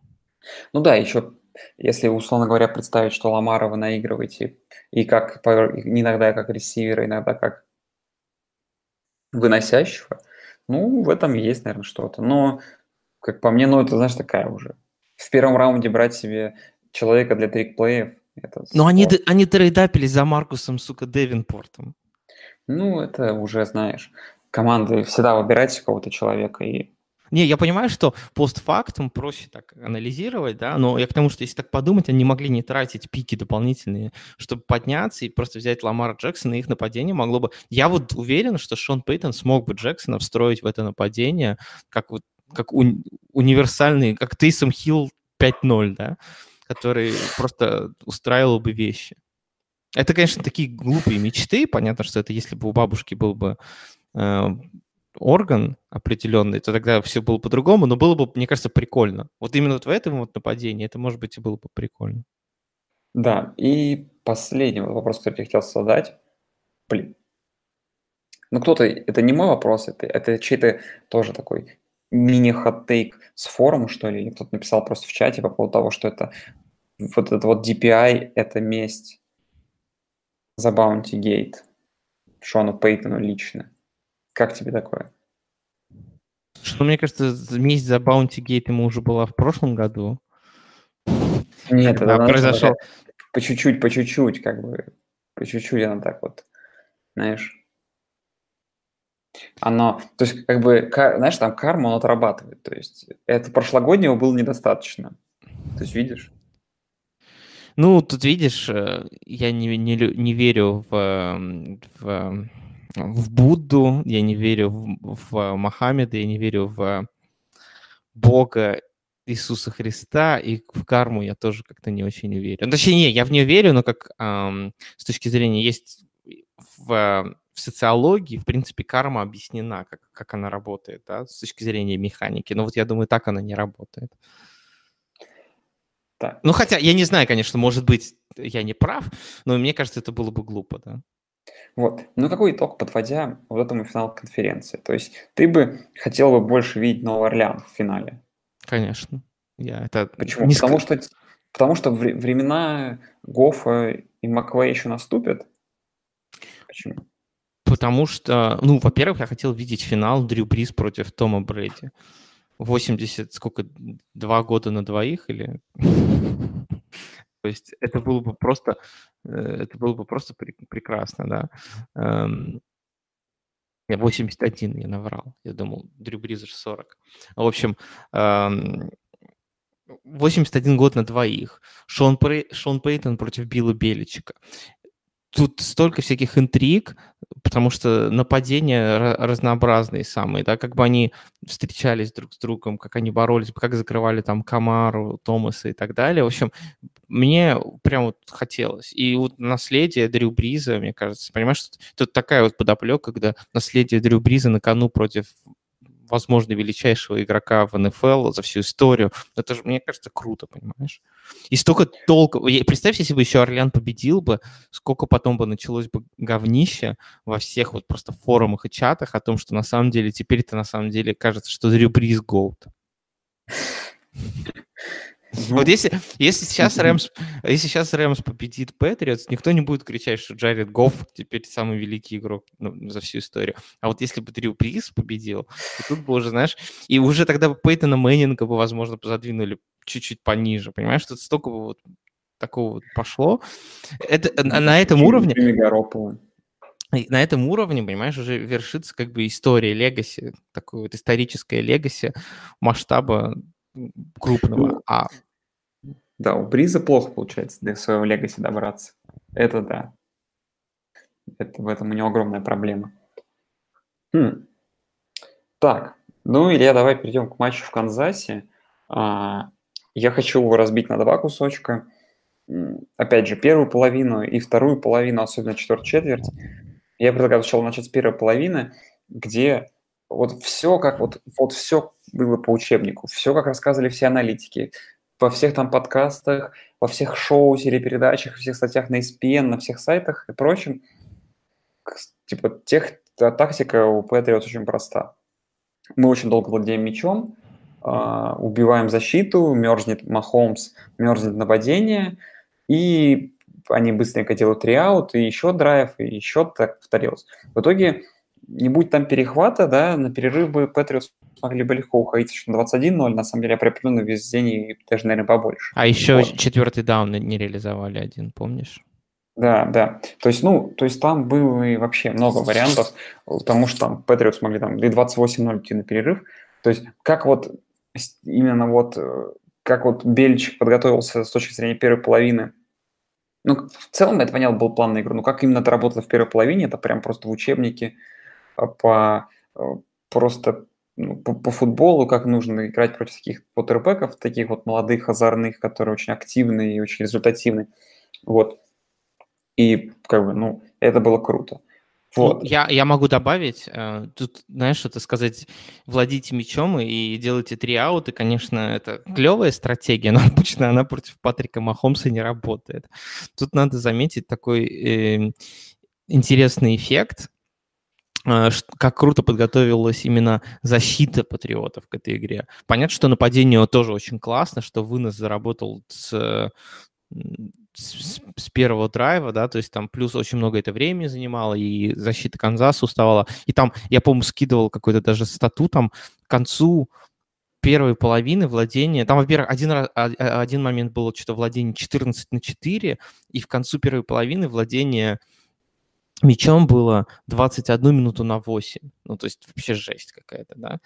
[SPEAKER 3] Ну да, еще, если, условно говоря, представить, что Ламара вы наигрываете и как иногда как ресивера, иногда как выносящего, ну, в этом есть, наверное, что-то. Но, как по мне, ну, это, знаешь, такая уже. В первом раунде брать себе человека для трикплеев, это
[SPEAKER 2] Но они, они трейдапились за Маркусом, сука, Девинпортом.
[SPEAKER 3] Ну, это уже, знаешь, команды всегда выбирайте кого-то человека и
[SPEAKER 2] не, я понимаю, что постфактум проще так анализировать, да, но я к тому, что если так подумать, они могли не тратить пики дополнительные, чтобы подняться и просто взять Ламара Джексона, и их нападение могло бы... Я вот уверен, что Шон Пейтон смог бы Джексона встроить в это нападение как вот как уни- универсальный, как Тейсом Хилл 5-0, да, который просто устраивал бы вещи. Это, конечно, такие глупые мечты. Понятно, что это если бы у бабушки был бы э, орган определенный, то тогда все было по-другому, но было бы, мне кажется, прикольно. Вот именно вот в этом вот нападении это, может быть, и было бы прикольно.
[SPEAKER 3] Да, и последний вопрос, который я хотел задать. Блин. Ну, кто-то, это не мой вопрос, это, это чей-то тоже такой мини-хот-тейк с форума, что ли, кто-то написал просто в чате по поводу того, что это вот это вот DPI – это месть за Bounty Gate Шону Пейтону лично. Как тебе такое?
[SPEAKER 2] Что, мне кажется, месть за Bounty Gate ему уже была в прошлом году.
[SPEAKER 3] Нет, это произошел... По чуть-чуть, по чуть-чуть, как бы, по чуть-чуть она так вот, знаешь, оно, то есть, как бы, знаешь, там карма, он отрабатывает, то есть, это прошлогоднего было недостаточно, то есть, видишь?
[SPEAKER 2] Ну, тут видишь, э, я не, не, не верю в, в, в Будду, я не верю в, в Мохаммеда, я не верю в Бога Иисуса Христа, и в карму я тоже как-то не очень верю. Ну, точнее, не, я в нее верю, но как эм, с точки зрения есть в, в социологии, в принципе, карма объяснена, как, как она работает, да, с точки зрения механики. Но вот я думаю, так она не работает. Так. Ну, хотя, я не знаю, конечно, может быть, я не прав, но мне кажется, это было бы глупо, да.
[SPEAKER 3] Вот. Ну, какой итог, подводя вот этому финал конференции? То есть ты бы хотел бы больше видеть Новый Орлеан в финале?
[SPEAKER 2] Конечно. Я это
[SPEAKER 3] Почему? Не потому, что, потому что времена Гофа и Маквей еще наступят? Почему?
[SPEAKER 2] Потому что, ну, во-первых, я хотел видеть финал Дрю Брис против Тома Брэди. 80, сколько, два года на двоих или... *laughs* То есть это было бы просто, э, это было бы просто прекрасно, да. Эм, Я 81, я наврал. Я думал, Дрю Бризер 40. В общем, 81 год на двоих. Шон, Прей, Шон Пейтон против Билла Беличика тут столько всяких интриг, потому что нападения разнообразные самые, да, как бы они встречались друг с другом, как они боролись, как закрывали там Камару, Томаса и так далее. В общем, мне прям вот хотелось. И вот наследие Дрю Бриза, мне кажется, понимаешь, тут, такая вот подоплека, когда наследие Дрю Бриза на кону против возможно, величайшего игрока в НФЛ за всю историю. Это же, мне кажется, круто, понимаешь? И столько толка... Представь, если бы еще Орлеан победил бы, сколько потом бы началось бы говнище во всех вот просто форумах и чатах о том, что на самом деле теперь-то на самом деле кажется, что Дрю Бриз Гоут. Ну, вот если, если сейчас Рэмс, если сейчас Рэмс победит Патриотс, никто не будет кричать, что Джаред Гофф теперь самый великий игрок ну, за всю историю. А вот если бы Дрю Приз победил, то тут бы уже, знаешь, и уже тогда бы Пейтона Мэннинга бы, возможно, задвинули чуть-чуть пониже, понимаешь? Тут столько бы вот такого вот пошло. Это, на, на этом уровне... На этом уровне, понимаешь, уже вершится как бы история легаси, такое вот историческое легаси масштаба крупного. Ну, а...
[SPEAKER 3] Да, у Бриза плохо получается до своего легаси добраться. Это да. Это, в этом у него огромная проблема. Хм. Так, ну, Илья, давай перейдем к матчу в Канзасе. А, я хочу его разбить на два кусочка. Опять же, первую половину и вторую половину, особенно четвертую четверть. Я предлагаю сначала начать с первой половины, где вот все как вот, вот все было по учебнику, все как рассказывали все аналитики, во всех там подкастах, во всех шоу, телепередачах, во всех статьях на ESPN, на всех сайтах и прочем. Типа тех, тактика у Patriots очень проста. Мы очень долго владеем мячом, Uh, убиваем защиту, мерзнет Махомс, мерзнет нападение, и они быстренько делают триаут, и еще драйв, и еще так повторилось. В итоге не будь там перехвата, да, на перерыв бы Патриотс могли бы легко уходить еще на 21-0, на самом деле, определенно весь день и даже, наверное, побольше.
[SPEAKER 2] А еще вот. четвертый даун не реализовали один, помнишь?
[SPEAKER 3] Да, да. То есть, ну, то есть там было и вообще много вариантов, потому что там Патриотс могли там и 28-0 идти на перерыв. То есть как вот именно вот как вот Бельчик подготовился с точки зрения первой половины ну, в целом, это, понятно, был план на игру. Но как именно это работало в первой половине, это прям просто в учебнике по э, просто ну, по, по футболу, как нужно играть против таких потербеков, таких вот молодых, озорных, которые очень активные и очень результативны. Вот. И как бы, ну, это было круто.
[SPEAKER 2] Ну, вот. Ну, я, я могу добавить, э, тут, знаешь, что-то сказать, владите мячом и делайте три аута, конечно, это клевая стратегия, но *laughs* обычно она против Патрика Махомса не работает. Тут надо заметить такой э, интересный эффект, Э, как круто подготовилась именно защита патриотов к этой игре. Понятно, что нападение тоже очень классно, что вынос заработал с, с, с первого драйва, да, то есть там плюс очень много это времени занимало, и защита Канзаса уставала. И там, я, по-моему, скидывал какой-то даже стату там к концу первой половины владения, там, во-первых, один, а, а, один момент было что-то владение 14 на 4, и в концу первой половины владение мячом было 21 минуту на 8. Ну, то есть вообще жесть какая-то, да.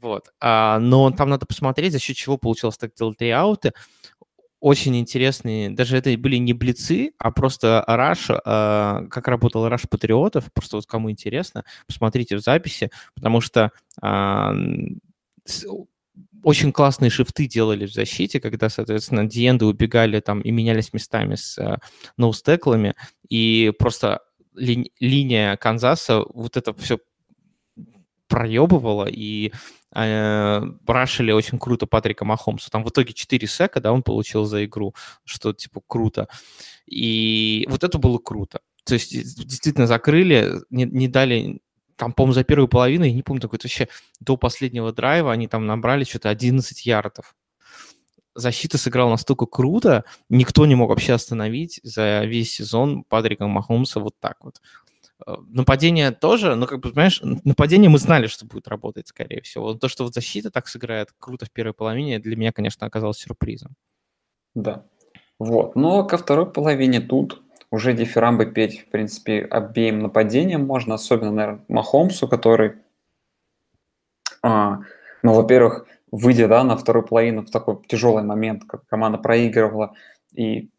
[SPEAKER 2] Вот. А, но там надо посмотреть, за счет чего получилось так делать три ауты. Очень интересные, даже это были не блицы, а просто Раш, а, как работал Раш Патриотов, просто вот кому интересно, посмотрите в записи, потому что а, очень классные шифты делали в защите, когда, соответственно, диенды убегали там и менялись местами с э, ноустеклами, и просто ли, линия Канзаса вот это все проебывала, и э, очень круто Патрика Махомса. Там в итоге 4 сека, да, он получил за игру, что типа круто. И вот это было круто. То есть действительно закрыли, не, не дали там, по-моему, за первую половину, я не помню, такой вообще до последнего драйва они там набрали что-то 11 ярдов защита сыграла настолько круто, никто не мог вообще остановить за весь сезон Патрика Махомса вот так вот. Э, нападение тоже, ну, как бы, понимаешь, нападение мы знали, что будет работать, скорее всего. То, что вот защита так сыграет круто в первой половине, для меня, конечно, оказалось сюрпризом.
[SPEAKER 3] Да. Вот. Но ко второй половине тут уже дифирамбы петь, в принципе, обеим нападениям можно, особенно, наверное, Махомсу, который, а, ну, во-первых, выйдя да, на вторую половину в такой тяжелый момент, как команда проигрывала, и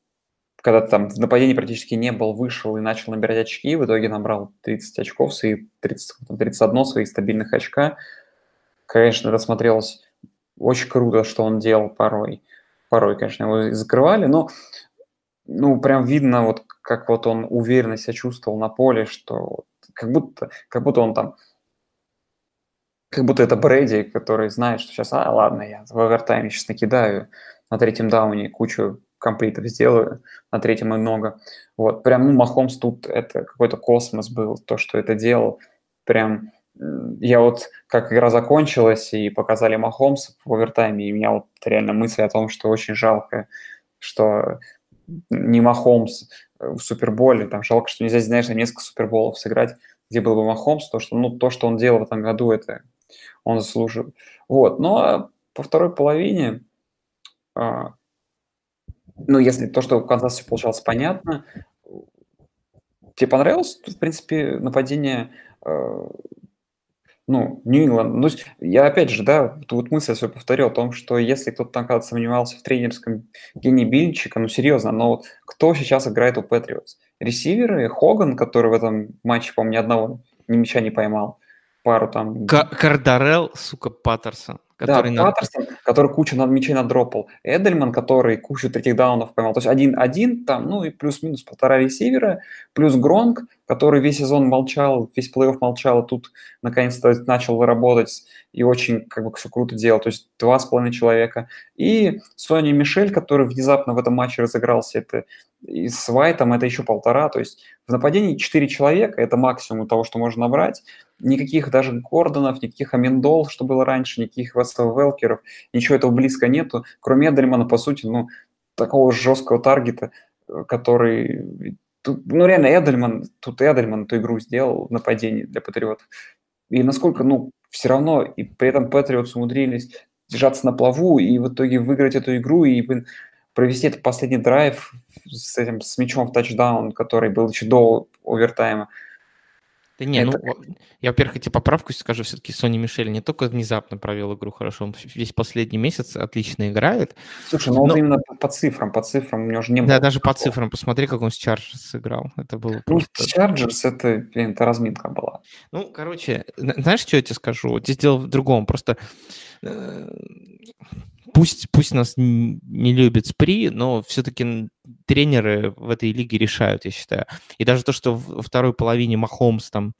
[SPEAKER 3] когда там в практически не был, вышел и начал набирать очки, в итоге набрал 30 очков, свои 30, 31 своих стабильных очка. Конечно, это смотрелось очень круто, что он делал порой. Порой, конечно, его закрывали, но ну, прям видно, вот как вот он уверенно себя чувствовал на поле, что как будто, как будто он там как будто это Брэди, который знает, что сейчас, а, ладно, я в овертайме сейчас накидаю, на третьем дауне кучу комплитов сделаю, на третьем и много. Вот, прям, ну, Махомс тут это какой-то космос был, то, что это делал. Прям, я вот, как игра закончилась и показали Махомс в овертайме, и у меня вот реально мысль о том, что очень жалко, что не Махомс в Суперболе, там жалко, что нельзя, знаешь, на несколько Суперболов сыграть, где был бы Махомс, то, что, ну, то, что он делал в этом году, это он заслужил. Вот, ну, а по второй половине а, ну, если то, что в Канзасе получалось понятно, тебе понравилось, в принципе, нападение, э, ну, Нью-Ингланд. Ну, я опять же, да, вот мысль я свою повторил о том, что если кто-то там когда-то сомневался в тренерском гении Бильчика, ну, серьезно, но вот кто сейчас играет у Патриотс? Ресиверы, Хоган, который в этом матче, по-моему, ни одного ни мяча не поймал, пару там...
[SPEAKER 2] Кардарел, сука, Паттерсон.
[SPEAKER 3] Который да, на... Паттерсон, который кучу над мячей надропал. Эдельман, который кучу третьих даунов поймал. То есть один-один там, ну и плюс-минус полтора ресивера, плюс Гронк, который весь сезон молчал, весь плей-офф молчал, а тут наконец-то начал работать и очень как бы все круто делал. То есть два с половиной человека. И Сони Мишель, который внезапно в этом матче разыгрался, это и с Вайтом это еще полтора. То есть в нападении четыре человека, это максимум того, что можно набрать. Никаких даже Гордонов, никаких Аминдол, что было раньше, никаких Велкеров, ничего этого близко нету. Кроме Эдельмана, по сути, ну, такого жесткого таргета, э, который... Ну, реально, Эдельман, тут Эдельман эту игру сделал в нападении для Патриотов. И насколько, ну, все равно, и при этом Патриотс умудрились держаться на плаву и в итоге выиграть эту игру и провести этот последний драйв с этим с мячом в тачдаун, который был еще до овертайма.
[SPEAKER 2] Да не, это... ну, я, во-первых, эти поправку скажу, все-таки Сони Мишель не только внезапно провел игру хорошо, он весь последний месяц отлично играет.
[SPEAKER 3] Слушай, ну но... вот именно по цифрам, по цифрам у него же не было.
[SPEAKER 2] Да, даже по цифрам, посмотри, как он с Chargers сыграл. Это было
[SPEAKER 3] ну, просто... с Chargers это, блин, это разминка была.
[SPEAKER 2] Ну, короче, знаешь, что я тебе скажу? Здесь дело в другом, просто э, пусть, пусть нас не любит СПРИ, но все-таки тренеры в этой лиге решают, я считаю. И даже то, что во второй половине Махомс там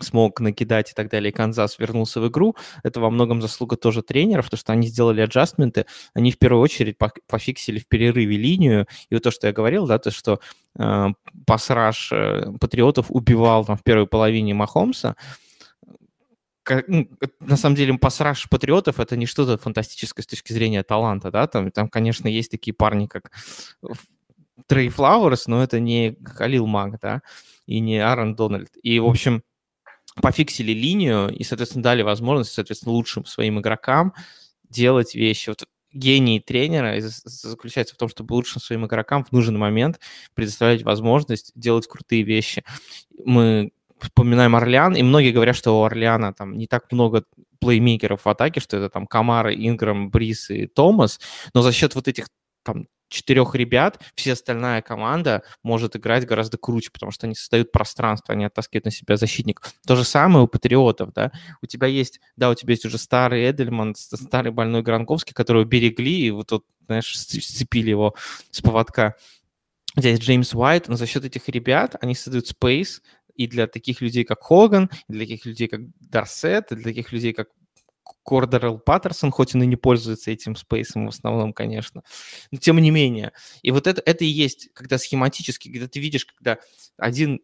[SPEAKER 2] смог накидать и так далее, и Канзас вернулся в игру, это во многом заслуга тоже тренеров, потому что они сделали аджастменты, они в первую очередь пофиксили в перерыве линию, и вот то, что я говорил, да, то, что э, пасраж э, Патриотов убивал там в первой половине Махомса, ну, на самом деле пассаж патриотов это не что-то фантастическое с точки зрения таланта, да, там, там, конечно, есть такие парни, как Трей Флауэрс, но это не Халил Мак, да, и не Аарон Дональд. И, в общем, пофиксили линию и, соответственно, дали возможность, соответственно, лучшим своим игрокам делать вещи. Вот гений тренера заключается в том, чтобы лучшим своим игрокам в нужный момент предоставлять возможность делать крутые вещи. Мы вспоминаем Орлеан, и многие говорят, что у Орлеана там не так много плеймейкеров в атаке, что это там Камара, Инграм, Брис и Томас, но за счет вот этих там четырех ребят вся остальная команда может играть гораздо круче, потому что они создают пространство, они оттаскивают на себя защитников. То же самое у Патриотов, да. У тебя есть, да, у тебя есть уже старый Эдельман, старый больной Гранковский, которого берегли, и вот тут, знаешь, сцепили его с поводка. Здесь Джеймс Уайт, но за счет этих ребят они создают спейс и для таких людей, как Хоган, и для таких людей, как Дарсет, и для таких людей, как Кордерл Паттерсон, хоть он и не пользуется этим спейсом в основном, конечно, но тем не менее. И вот это, это и есть, когда схематически, когда ты видишь, когда один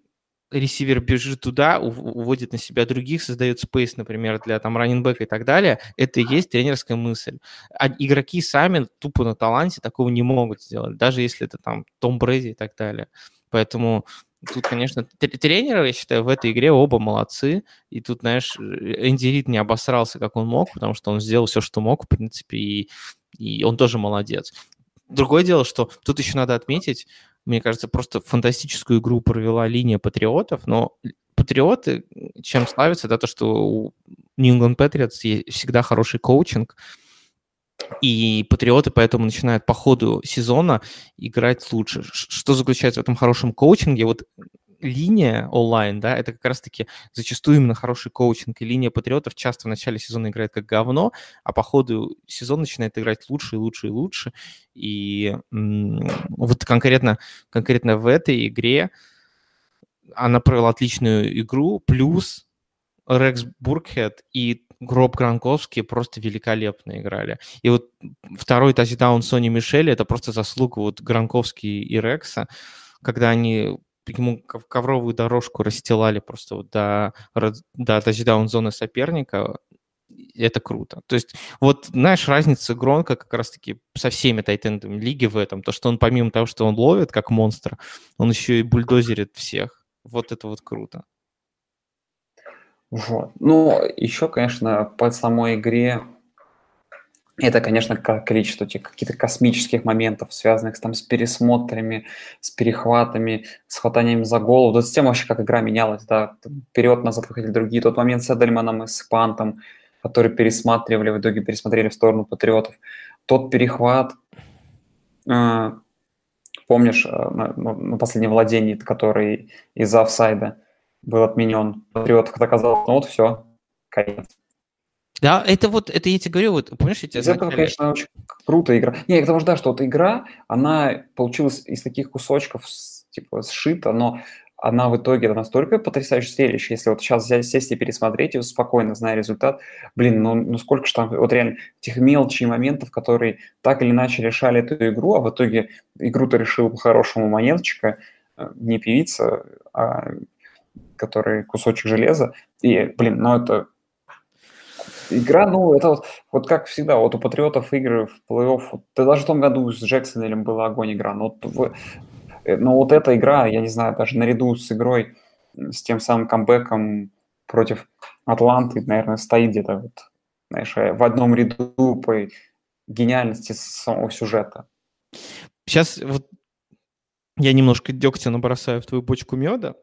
[SPEAKER 2] ресивер бежит туда, уводит на себя других, создает спейс, например, для там раннинбека и так далее, это и есть тренерская мысль. А игроки сами тупо на таланте такого не могут сделать, даже если это там Том Брэди и так далее. Поэтому Тут, конечно, тренеры, я считаю, в этой игре оба молодцы. И тут, знаешь, Энди Рид не обосрался, как он мог, потому что он сделал все, что мог, в принципе, и, и он тоже молодец. Другое дело, что тут еще надо отметить, мне кажется, просто фантастическую игру провела линия патриотов, но патриоты чем славятся, это то, что у New England Patriots всегда хороший коучинг, и патриоты поэтому начинают по ходу сезона играть лучше. Что заключается в этом хорошем коучинге? Вот линия онлайн, да, это как раз-таки зачастую именно хороший коучинг, и линия патриотов часто в начале сезона играет как говно, а по ходу сезона начинает играть лучше и лучше и лучше. И вот конкретно, конкретно в этой игре она провела отличную игру, плюс Рекс Буркхед и Гроб Гранковский просто великолепно играли. И вот второй тачдаун Сони Мишели — это просто заслуга вот Гранковский и Рекса, когда они ему ковровую дорожку расстилали просто вот до, до тачдаун-зоны соперника, это круто. То есть вот, знаешь, разница Гронка как раз-таки со всеми тайтендами лиги в этом, то, что он помимо того, что он ловит как монстр, он еще и бульдозерит всех. Вот это вот круто.
[SPEAKER 3] Вот. Ну, еще, конечно, по самой игре это, конечно, количество этих каких-то космических моментов, связанных там с пересмотрами, с перехватами, с хватанием за голову. Вот с тем вообще, как игра менялась, да, вперед-назад выходили другие. Тот момент с Эдельманом и с Пантом, который пересматривали, в итоге пересмотрели в сторону Патриотов. Тот перехват, э, помнишь, э, на, на последнем владении, который из-за офсайда был отменен Патриотов, когда казалось, ну вот все, конец.
[SPEAKER 2] Да, это вот, это я тебе говорю, вот, помнишь, я тебе
[SPEAKER 3] Из этого, конечно, очень круто игра. Не, потому что, да, что вот игра, она получилась из таких кусочков, типа, сшита, но она в итоге настолько потрясающее зрелище, если вот сейчас взять, сесть и пересмотреть и спокойно, зная результат, блин, ну, ну сколько же там, вот реально, этих мелочей моментов, которые так или иначе решали эту игру, а в итоге игру-то решил по-хорошему монеточка, э, не певица, а который кусочек железа, и, блин, ну это Игра, ну, это вот, вот как всегда, вот у Патриотов игры в плей-офф, вот, даже в том году с Джексонелем была огонь игра, но вот, э, но вот эта игра, я не знаю, даже наряду с игрой, с тем самым камбэком против Атланты, наверное, стоит где-то вот, знаешь, э, в одном ряду по гениальности самого сюжета.
[SPEAKER 2] Сейчас вот я немножко дегтя набросаю в твою бочку меда.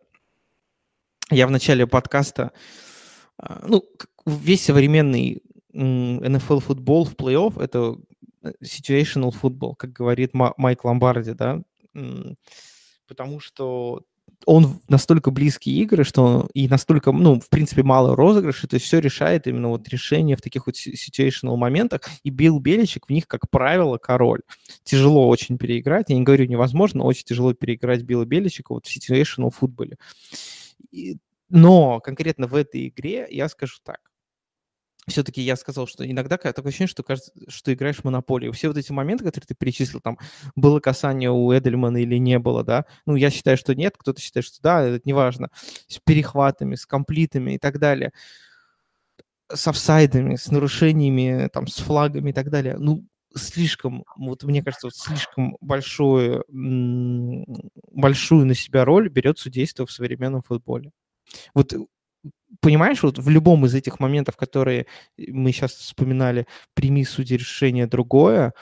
[SPEAKER 2] Я в начале подкаста а, ну, весь современный NFL футбол в плей-офф это э, situational футбол, как говорит Майк Ломбарди, да, потому что он настолько близкие игры, что и настолько, ну, в принципе, мало розыгрышей, то есть все решает именно вот решение в таких вот situational моментах, и Билл Беличек в них, как правило, король. Тяжело очень переиграть, я не говорю невозможно, очень тяжело переиграть Билла Беличека вот в situational футболе. И но конкретно в этой игре я скажу так. Все-таки я сказал, что иногда такое ощущение, что кажется, что играешь в монополию. Все вот эти моменты, которые ты перечислил, там, было касание у Эдельмана или не было, да, ну, я считаю, что нет, кто-то считает, что да, это неважно, с перехватами, с комплитами и так далее, с офсайдами, с нарушениями, там, с флагами и так далее. Ну, слишком, вот мне кажется, вот слишком большое, большую на себя роль берет судейство в современном футболе. Вот э, понимаешь, вот в любом из этих моментов, которые мы сейчас вспоминали, прими судьи решение другое,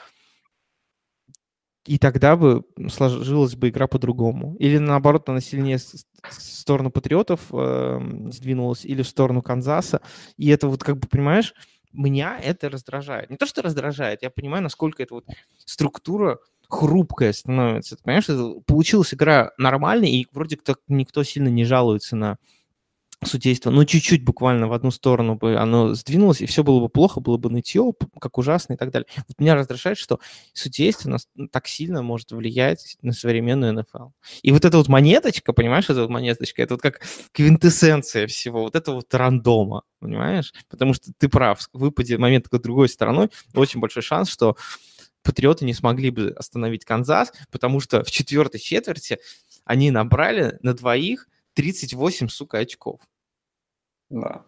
[SPEAKER 2] и тогда бы сложилась бы игра по-другому. Или наоборот, она сильнее в сторону Патриотов э, сдвинулась, или в сторону Канзаса. И это вот как бы, понимаешь, меня это раздражает. Не то, что раздражает, я понимаю, насколько это вот структура хрупкая становится. Ты понимаешь, получилась игра нормальная, и вроде как никто сильно не жалуется на судейство, ну, чуть-чуть буквально в одну сторону бы оно сдвинулось, и все было бы плохо, было бы нытье, как ужасно и так далее. Вот меня раздражает, что судейство нас так сильно может влиять на современную НФЛ. И вот эта вот монеточка, понимаешь, эта вот монеточка, это вот как квинтэссенция всего, вот это вот рандома, понимаешь? Потому что ты прав, в выпаде момент такой другой стороной, очень большой шанс, что патриоты не смогли бы остановить Канзас, потому что в четвертой четверти они набрали на двоих 38, сука, очков.
[SPEAKER 3] Да.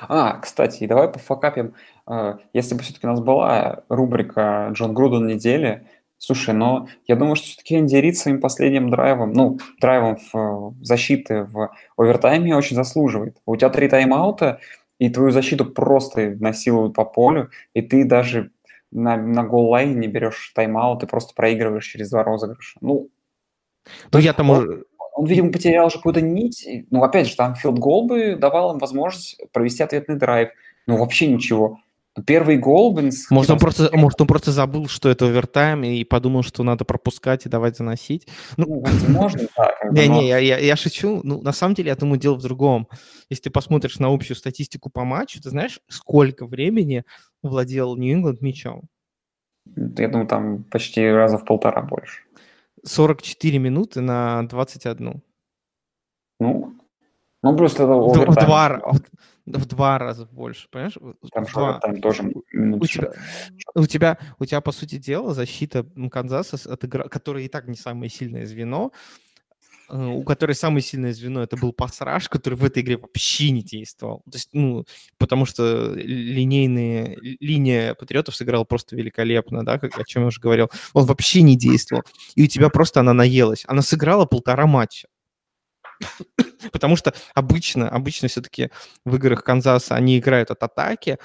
[SPEAKER 3] А, кстати, давай пофакапим. А, если бы все-таки у нас была рубрика Джон Груден недели, слушай, но я думаю, что все-таки Энди своим последним драйвом, ну, драйвом в защиты в овертайме очень заслуживает. У тебя три тайм-аута, и твою защиту просто насилуют по полю, и ты даже на, на goal line не берешь тайм-аут, ты просто проигрываешь через два розыгрыша. Ну,
[SPEAKER 2] Ну, я там... Он,
[SPEAKER 3] он, видимо, потерял уже какую-то нить. Ну, опять же, там филд-гол бы давал им возможность провести ответный драйв. Ну, вообще ничего. Первый гол, блин...
[SPEAKER 2] Может он, просто, может, он просто забыл, что это овертайм, и подумал, что надо пропускать и давать заносить.
[SPEAKER 3] Ну, ну возможно, да. *laughs*
[SPEAKER 2] Не, не, я, я, я шучу. Ну, на самом деле, я думаю, дело в другом. Если ты посмотришь на общую статистику по матчу, ты знаешь, сколько времени владел Нью-Ингланд мячом?
[SPEAKER 3] Я думаю, там почти раза в полтора больше.
[SPEAKER 2] 44 минуты на 21.
[SPEAKER 3] Ну, ну просто это
[SPEAKER 2] в, в, два, в, в два раза больше, понимаешь?
[SPEAKER 3] Там, в два. там тоже
[SPEAKER 2] у тебя, у тебя, у тебя, по сути дела, защита Канзаса, от игра, которая и так не самое сильное звено, у которой самое сильное звено это был пассраж, который в этой игре вообще не действовал. То есть, ну, потому что линейные, линия патриотов сыграла просто великолепно, да, как, о чем я уже говорил. Он вообще не действовал. И у тебя просто она наелась. Она сыграла полтора матча. Потому что обычно, обычно все-таки в играх Канзаса они играют от атаки,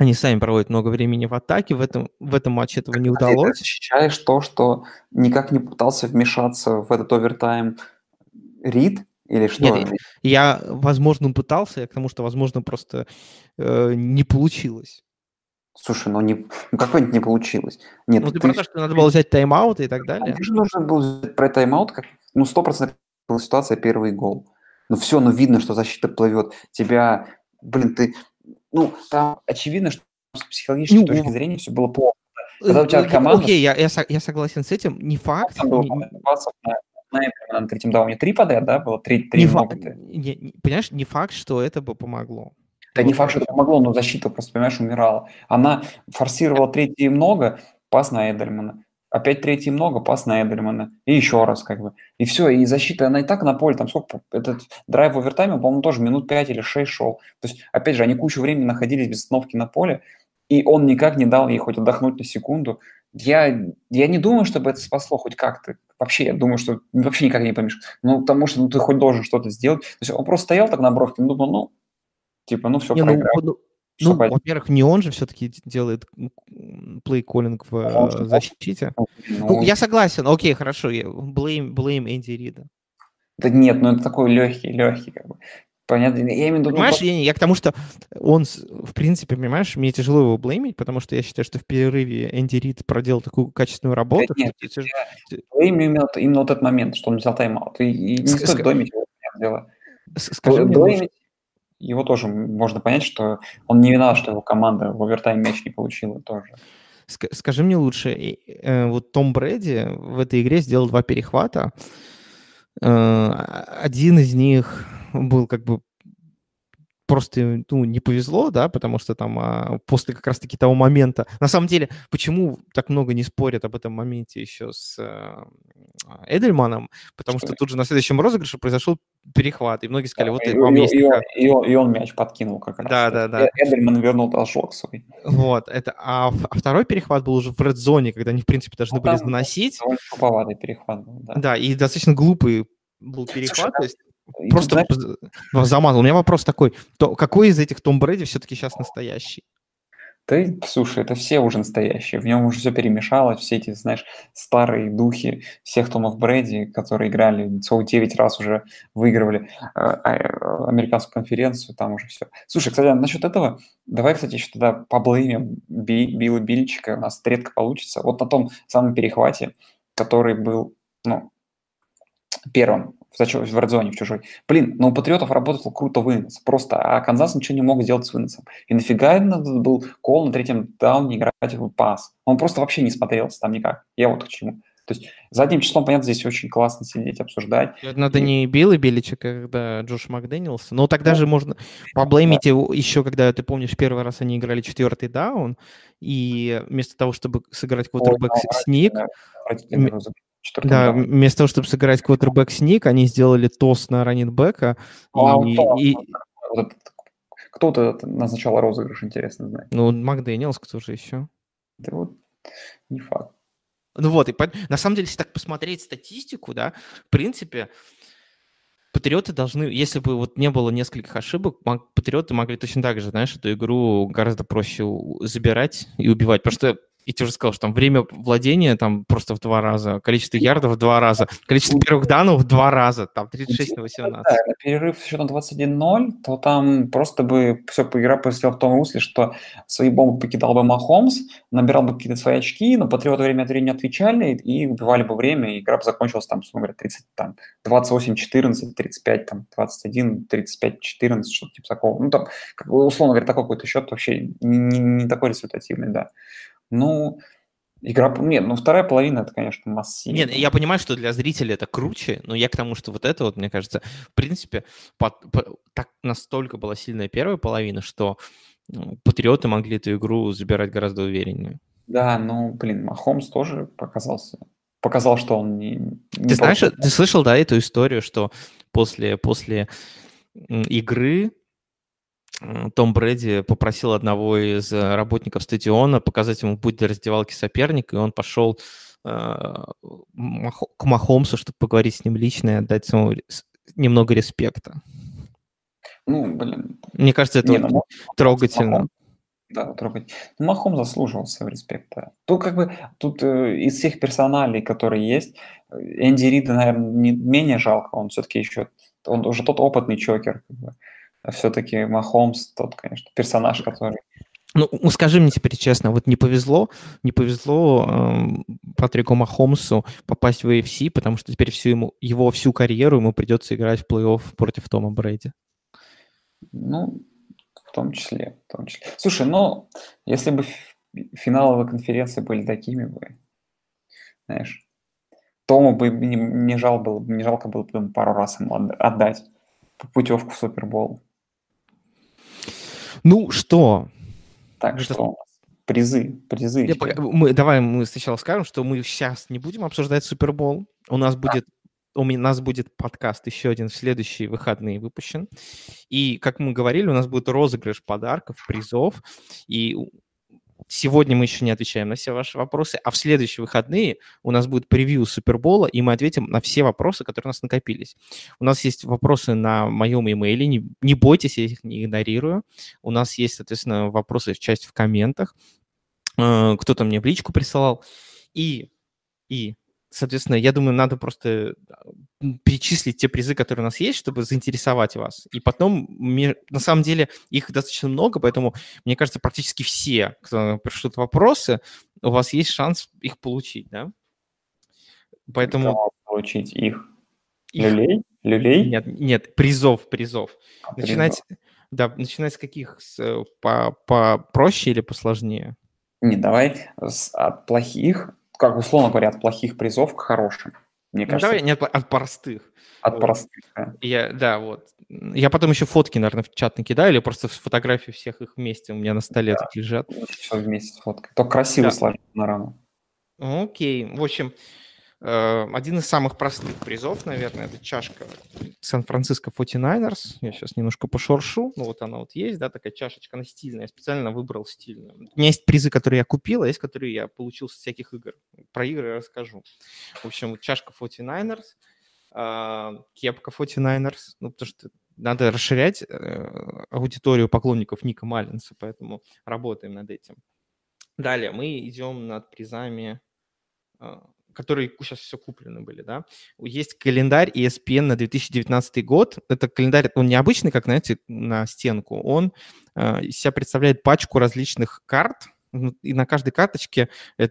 [SPEAKER 2] они сами проводят много времени в атаке, в этом, в этом матче этого не удалось. Ты
[SPEAKER 3] ощущаешь то, что никак не пытался вмешаться в этот овертайм Рид, или что? Нет,
[SPEAKER 2] я, возможно, пытался, я к тому, что, возможно, просто э, не получилось.
[SPEAKER 3] Слушай, ну, не, ну как-нибудь не получилось. Нет,
[SPEAKER 2] ну, ты, ты про то, что надо было взять тайм-аут и так далее?
[SPEAKER 3] Конечно, нужно было взять про тайм-аут, как, ну, 100% была ситуация, первый гол. Ну, все, ну, видно, что защита плывет. Тебя, блин, ты ну, там очевидно, что с психологической ну, точки зрения все было плохо.
[SPEAKER 2] Когда у тебя команда... Окей, я, я, я согласен с этим. Не факт. Там было,
[SPEAKER 3] не, на, на, на третьем дауне три подряд, да, было? Три, три
[SPEAKER 2] не факт, не, не, понимаешь, не факт, что это бы помогло.
[SPEAKER 3] Да не факт, что это помогло, но защита просто, понимаешь, умирала. Она форсировала третье много, пас на Эдельмана опять третий много, пас на Эдельмана, и еще раз как бы. И все, и защита, она и так на поле, там сколько, этот драйв в овертайме, по-моему, тоже минут 5 или 6 шел. То есть, опять же, они кучу времени находились без остановки на поле, и он никак не дал ей хоть отдохнуть на секунду. Я, я не думаю, чтобы это спасло хоть как-то. Вообще, я думаю, что вообще никак не помешает. Ну, потому что ну, ты хоть должен что-то сделать. То есть он просто стоял так на бровке, ну, думал, ну, типа, ну, все, не, ну,
[SPEAKER 2] ну, ну, во-первых, не он же все-таки делает плей-коллинг в э, защите. Ну, ну, я согласен. Окей, хорошо. Blame, blame Энди Рида.
[SPEAKER 3] Да нет, ну это такой легкий, легкий как бы. Понятно. Я имею в виду...
[SPEAKER 2] Ну, понимаешь, я, я к тому, что он, в принципе, понимаешь, мне тяжело его блеймить, потому что я считаю, что в перерыве Энди Рид проделал такую качественную работу.
[SPEAKER 3] Да нет, что... я блеймю именно, именно вот этот момент, что он взял тайм-аут. И, и не Ск- стоит блеймить его. Скажи блеймить, его тоже можно понять, что он не виноват, что его команда в овертайм мяч не получила тоже.
[SPEAKER 2] Скажи мне лучше, э, вот Том Брэди в этой игре сделал два перехвата. Э, один из них был как бы просто ну, не повезло, да, потому что там а, после как раз-таки того момента... На самом деле, почему так много не спорят об этом моменте еще с а, Эдельманом? Потому что, что тут же на следующем розыгрыше произошел перехват, и многие сказали, да, вот и,
[SPEAKER 3] вам и, есть... И, такая... и, он, и он мяч подкинул как раз.
[SPEAKER 2] Да, да, да.
[SPEAKER 3] Эдельман вернул толчок свой.
[SPEAKER 2] Вот, это... А, а второй перехват был уже в редзоне, когда они, в принципе, должны ну, были заносить.
[SPEAKER 3] Довольно перехват был, да.
[SPEAKER 2] Да, и достаточно глупый был перехват, Слушай, то есть Просто знаешь... замазал. У меня вопрос такой. То, какой из этих Том Брэди все-таки сейчас настоящий?
[SPEAKER 3] Да, слушай, это все уже настоящие. В нем уже все перемешалось, все эти, знаешь, старые духи всех Томов Брэди, которые играли, целых 9 раз уже выигрывали э, э, американскую конференцию, там уже все. Слушай, кстати, насчет этого, давай, кстати, еще тогда поблеймим Би, Билла Бильчика, у нас редко получится. Вот на том самом перехвате, который был, ну, первым в, в редзоне, в чужой. Блин, но у Патриотов работал круто вынос, просто, а Канзас ничего не мог сделать с выносом. И нафига надо был кол на третьем дауне играть в пас? Он просто вообще не смотрелся там никак. Я вот к чему. То есть задним числом, понятно, здесь очень классно сидеть, обсуждать.
[SPEAKER 2] Надо и... не Билл и Беличек, а когда Джош Макдэниелс. Но тогда да. же можно поблеймить да. его еще, когда, ты помнишь, первый раз они играли четвертый даун, и вместо того, чтобы сыграть квотербек сник, да, вместо того, чтобы сыграть квотербек сник, они сделали тос на раннинбека. А, и,
[SPEAKER 3] кто, и... кто-то назначал розыгрыш, интересно знать.
[SPEAKER 2] Ну, Макдэниелс, кто же еще?
[SPEAKER 3] Да вот, не факт.
[SPEAKER 2] Ну вот, и по... на самом деле, если так посмотреть статистику, да, в принципе, Патриоты должны, если бы вот не было нескольких ошибок, Патриоты могли точно так же, знаешь, эту игру гораздо проще забирать и убивать. Потому что и ты уже сказал, что там время владения там просто в два раза, количество ярдов в два раза, количество первых данных в два раза, там 36 на 18.
[SPEAKER 3] Да, на перерыв счетом 21-0, то там просто бы все игра посвятила в том русле, что свои бомбы покидал бы Махомс, набирал бы какие-то свои очки, но патриоты время от времени отвечали и убивали бы время, и игра бы закончилась там, условно говоря, 30, там, 28-14, 35, там, 21, 35-14, что-то типа такого. Ну, там, условно говоря, такой какой-то счет вообще не, не такой результативный, да. Ну, игра... Нет, ну вторая половина, это, конечно, массив.
[SPEAKER 2] Нет, я понимаю, что для зрителя это круче, но я к тому, что вот это вот, мне кажется, в принципе, под, по, так настолько была сильная первая половина, что ну, патриоты могли эту игру забирать гораздо увереннее.
[SPEAKER 3] Да, ну, блин, Махомс тоже показался показал, что он не...
[SPEAKER 2] не ты знаешь, ты слышал, да, эту историю, что после, после игры том Брэди попросил одного из э, работников стадиона показать ему путь до раздевалки соперника, и он пошел э, к Махомсу, чтобы поговорить с ним лично и отдать ему немного респекта.
[SPEAKER 3] Ну, блин.
[SPEAKER 2] Мне кажется, это
[SPEAKER 3] Не,
[SPEAKER 2] вот
[SPEAKER 3] ну,
[SPEAKER 2] трогательно.
[SPEAKER 3] Махом- Да, трогать. Ну, Махом заслуживал своего респекта. Тут как бы, тут э, из всех персоналей, которые есть, Энди Рида, наверное, не менее жалко, он все-таки еще, он уже тот опытный чокер, как бы. А все-таки Махомс тот, конечно, персонаж, который...
[SPEAKER 2] Ну, скажи мне теперь честно, вот не повезло, не повезло эм, Патрику Махомсу попасть в AFC, потому что теперь всю ему, его всю карьеру ему придется играть в плей-офф против Тома Брэди.
[SPEAKER 3] Ну, в том числе, в том числе. Слушай, ну, если бы финаловые конференции были такими бы, знаешь, Тому бы не, не, жал было, не жалко было бы ему пару раз ему отда- отдать путевку в Супербол.
[SPEAKER 2] Ну что,
[SPEAKER 3] Так
[SPEAKER 2] Это-
[SPEAKER 3] что у нас призы, призы.
[SPEAKER 2] Я мы, давай мы сначала скажем, что мы сейчас не будем обсуждать Супербол. У нас будет у нас будет подкаст еще один в следующие выходные выпущен. И, как мы говорили, у нас будет розыгрыш подарков, призов. И сегодня мы еще не отвечаем на все ваши вопросы, а в следующие выходные у нас будет превью Супербола, и мы ответим на все вопросы, которые у нас накопились. У нас есть вопросы на моем имейле, не, не бойтесь, я их не игнорирую. У нас есть, соответственно, вопросы в часть в комментах. Э, Кто-то мне в личку присылал. И, и соответственно, я думаю, надо просто м, перечислить те призы, которые у нас есть, чтобы заинтересовать вас. И потом, мне- на самом деле, их достаточно много, поэтому, мне кажется, практически все, кто пришлют вопросы, у вас есть шанс их получить, да? Поэтому...
[SPEAKER 3] Кого получить их.
[SPEAKER 2] их-
[SPEAKER 3] Люлей? Люлей?
[SPEAKER 2] Нет, нет, призов, призов.
[SPEAKER 3] А,
[SPEAKER 2] Начинать, да, начинать с каких? С, э, по, попроще или посложнее?
[SPEAKER 3] Не, давай с- от плохих, как условно говоря, от плохих призов к хорошим. Мне
[SPEAKER 2] Ну,
[SPEAKER 3] кажется,
[SPEAKER 2] давай не от, от простых.
[SPEAKER 3] от
[SPEAKER 2] вот.
[SPEAKER 3] простых. да.
[SPEAKER 2] Я, да, вот. Я потом еще фотки, наверное, в чат накидаю, или просто фотографии всех их вместе у меня на столе тут лежат.
[SPEAKER 3] Все вместе с фоткой. Только красиво
[SPEAKER 2] Да.
[SPEAKER 3] сложить на рану.
[SPEAKER 2] Окей. В общем, э, один из самых простых призов, наверное, это чашка Сан-Франциско 49ers. Я сейчас немножко пошуршу. Ну, вот она вот есть, да, такая чашечка, она стильная. Я специально выбрал стильную. У меня есть призы, которые я купил, а есть, которые я получил с всяких игр. Про игры я расскажу. В общем, вот чашка 49ers, а, кепка 49ers, ну, потому что надо расширять э, аудиторию поклонников Ника Маллинса, поэтому работаем над этим. Далее мы идем над призами, которые сейчас все куплены были, да. Есть календарь ESPN на 2019 год. Это календарь, он необычный, как, знаете, на стенку. Он а, из себя представляет пачку различных карт, ну, и на каждой карточке э,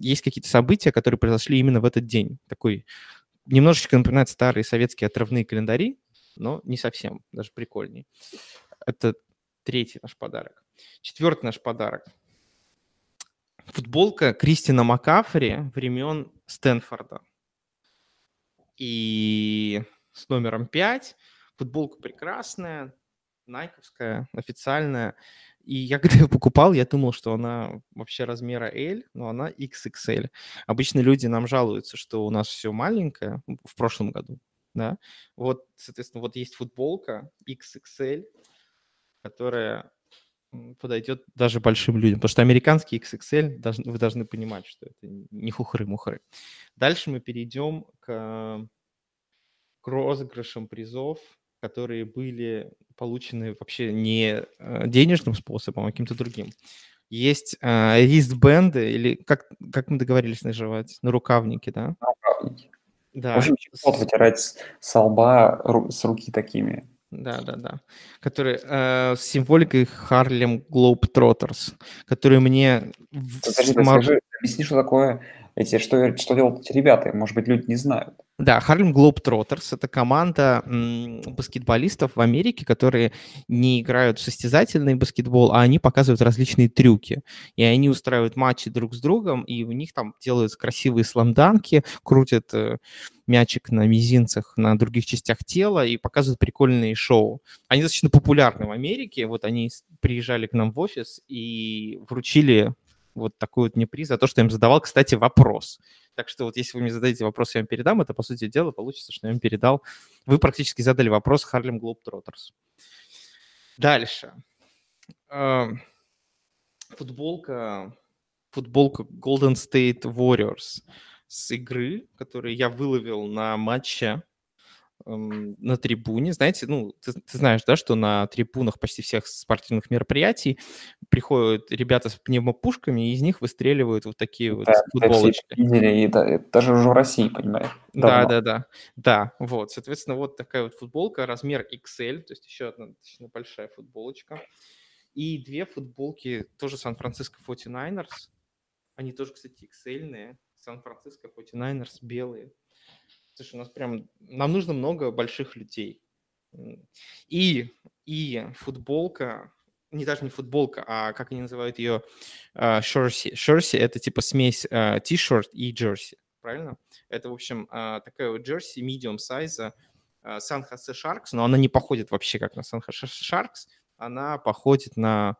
[SPEAKER 2] есть какие-то события, которые произошли именно в этот день. Такой немножечко напоминает старые советские отрывные календари, но не совсем, даже прикольней. Это третий наш подарок. Четвертый наш подарок. Футболка Кристина Макафри времен Стэнфорда. И с номером 5. Футболка прекрасная, найковская, официальная. И я *laughs* когда ее покупал, я думал, что она вообще размера L, но она XXL. Обычно люди нам жалуются, что у нас все маленькое ну, в прошлом году. Да? Вот, соответственно, вот есть футболка XXL, которая подойдет даже большим людям. Потому что американский XXL, вы должны понимать, что это не хухры-мухры. Дальше мы перейдем к, к розыгрышам призов, которые были получены вообще не э, денежным способом, а каким-то другим. есть э, ристбенды, или как, как мы договорились называть? На рукавнике, да?
[SPEAKER 3] Рукавники.
[SPEAKER 2] Да.
[SPEAKER 3] В общем, вытирать с, лба, с руки такими.
[SPEAKER 2] Да, да, да. Которые э, с символикой Harlem Globetrotters, которые мне в
[SPEAKER 3] Подожди,
[SPEAKER 2] самом-
[SPEAKER 3] скажи, объясни, что такое эти, что, что делают эти ребята? Может быть, люди не знают.
[SPEAKER 2] Да, Harlem Globetrotters — это команда баскетболистов в Америке, которые не играют в состязательный баскетбол, а они показывают различные трюки. И они устраивают матчи друг с другом, и у них там делают красивые сламданки, крутят э, мячик на мизинцах на других частях тела и показывают прикольные шоу. Они достаточно популярны в Америке. Вот они приезжали к нам в офис и вручили вот такой вот мне приз за то, что я им задавал, кстати, вопрос. Так что вот если вы мне зададите вопрос, я вам передам, это, по сути дела, получится, что я вам передал. Вы практически задали вопрос Harlem Globetrotters. Дальше. Эм, Футболка, футболка Golden State Warriors с игры, которую я выловил на матче на трибуне. Знаете, ну, ты, ты знаешь, да, что на трибунах почти всех спортивных мероприятий приходят ребята с пневмопушками, и из них выстреливают вот такие вот
[SPEAKER 3] Да, все
[SPEAKER 2] футболочки.
[SPEAKER 3] видели, и да, это даже уже в России, понимаешь?
[SPEAKER 2] Да, да, да. Да, вот. Соответственно, вот такая вот футболка, размер XL, то есть еще одна достаточно большая футболочка. И две футболки тоже Сан-Франциско 49ers. Они тоже, кстати, XL-ные. Сан-Франциско 49ers белые. Слушай, у нас прям... Нам нужно много больших людей. И, и футболка, не даже не футболка, а как они называют ее, шерси. Шерси — это типа смесь э, t-shirt и джерси, правильно? Это, в общем, а, такая вот джерси medium сайза Сан-Хосе Sharks, но она не походит вообще как на Сан-Хосе Sharks, она походит на,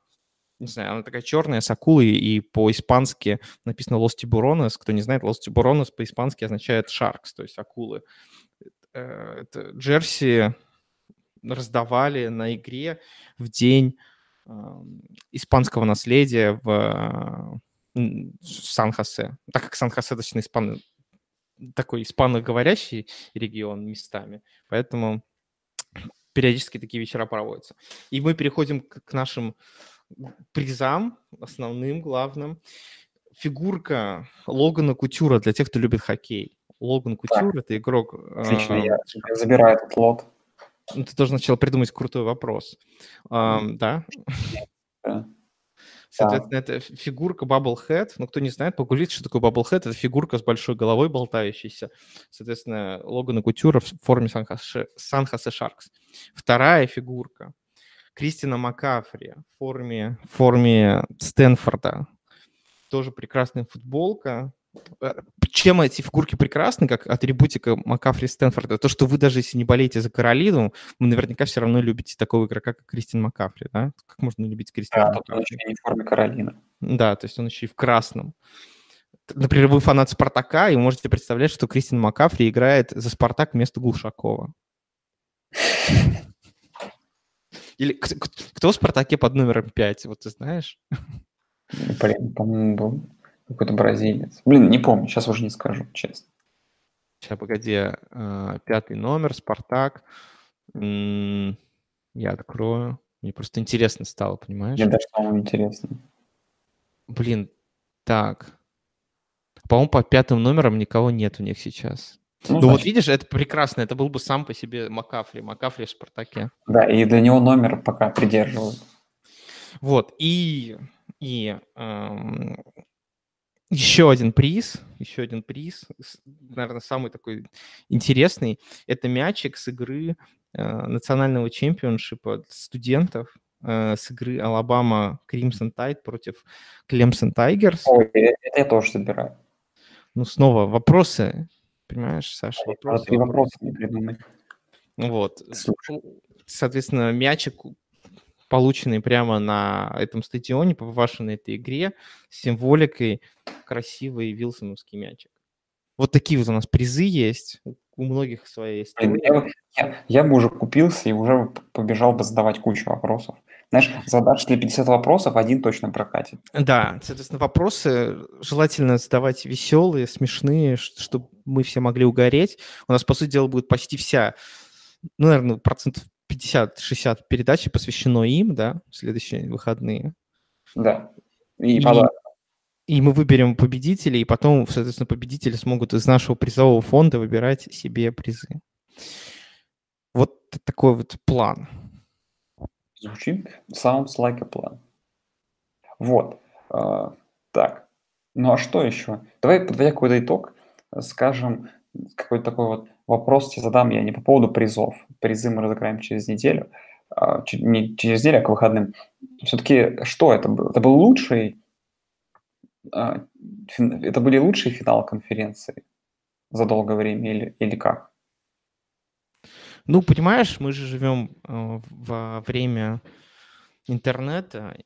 [SPEAKER 2] не знаю, она такая черная с акулой, и по-испански написано Los Tiburones. Кто не знает, Los Tiburones по-испански означает Sharks, то есть акулы. Э, Это джерси раздавали на игре в день испанского наследия в э, Сан-Хосе. Так как Сан-Хосе достаточно испан... такой испаноговорящий регион местами, поэтому периодически такие вечера проводятся. И мы переходим к нашим призам, основным, главным. Фигурка Логана Кутюра для тех, кто любит хоккей. Логан Кутюр — это игрок...
[SPEAKER 3] Отлично,
[SPEAKER 2] а,
[SPEAKER 3] я я забираю этот лот.
[SPEAKER 2] ну, ты должен сначала придумать крутой вопрос. Ам, да?
[SPEAKER 3] Да.
[SPEAKER 2] Соответственно, это ф- фигурка Bubblehead. Ну, кто не знает, погуглите, что такое Bubblehead. Это фигурка с большой головой болтающейся. Соответственно, Логана Кутюра в форме Сан-Хосе Шаркс. Вторая фигурка Кристина Макафри в форме, в форме Стэнфорда. Тоже прекрасная футболка. Э, Чем эти фигурки прекрасны, как атрибутика Макафри Стэнфорда? То, что вы даже если не болеете за Каролину, вы наверняка все равно любите такого игрока, как Кристин Макафри, да? Как можно любить Кристина
[SPEAKER 3] Да,
[SPEAKER 2] Макафри?
[SPEAKER 3] еще не в форме Каролины.
[SPEAKER 2] Да, то есть он еще и в красном. Например, вы фанат Спартака, и можете представлять, что Кристин Макафри играет за Спартак вместо Глушакова. *laughs* Или кто в Спартаке под номером 5, вот ты знаешь?
[SPEAKER 3] Блин, по-моему, был какой-то бразилец. Блин, не помню, сейчас уже не скажу, честно.
[SPEAKER 2] Сейчас, погоди, а, пятый номер, Спартак. Я открою. Мне просто интересно стало, понимаешь?
[SPEAKER 3] Мне даже самому интересно.
[SPEAKER 2] Блин, так. По-моему, по пятым номерам никого нет у них сейчас. Ну, вот
[SPEAKER 3] значит,
[SPEAKER 2] видишь, это прекрасно, это был бы сам по себе Макафри, Макафри в Спартаке.
[SPEAKER 3] Да, и для него номер пока придерживают.
[SPEAKER 2] Вот, и, и эм, еще один приз, еще один приз, наверное, самый такой интересный, это мячик с игры э, национального чемпионшипа студентов, э, с игры Алабама Crimson Tide против Clemson Tigers.
[SPEAKER 3] Ой, э- это я тоже забираю.
[SPEAKER 2] Ну, снова вопросы, понимаешь, Саша,
[SPEAKER 3] Надо
[SPEAKER 2] вопросы,
[SPEAKER 3] три вопроса не придумать.
[SPEAKER 2] Вот.
[SPEAKER 3] Слушай.
[SPEAKER 2] Соответственно, мячик, полученный прямо на этом стадионе, побывавший на этой игре, с символикой красивый вилсоновский мячик. Вот такие вот у нас призы есть. У- многих своя
[SPEAKER 3] Блин,
[SPEAKER 2] история.
[SPEAKER 3] я, бы- я- я бы уже купился и уже побежал бы задавать кучу вопросов. Знаешь, задашь для 50 вопросов, один точно прокатит.
[SPEAKER 2] Да, соответственно, вопросы желательно задавать веселые, смешные, чтобы мы все могли угореть. У нас, по сути дела, будет почти вся, ну, наверное, процентов 50-60 передачи посвящено им, да, в следующие выходные.
[SPEAKER 3] Да. И
[SPEAKER 2] И-
[SPEAKER 3] подарок.
[SPEAKER 2] И мы выберем победителей, и потом, соответственно, победители смогут из нашего призового фонда выбирать себе призы. Вот такой вот план.
[SPEAKER 3] Звучит sounds like a plan. Вот. а, так. Ну а что еще? Давай, подводя какой-то итог, скажем, какой-то такой вот вопрос тебе задам я не по поводу призов. Призы мы разыграем через неделю. чуть- не через неделю, а к выходным. Все-таки что это? Это был лучший... а, Это были лучшие финалы конференции за долгое время или, или как?
[SPEAKER 2] Ну, понимаешь, мы же живем э, во время интернета,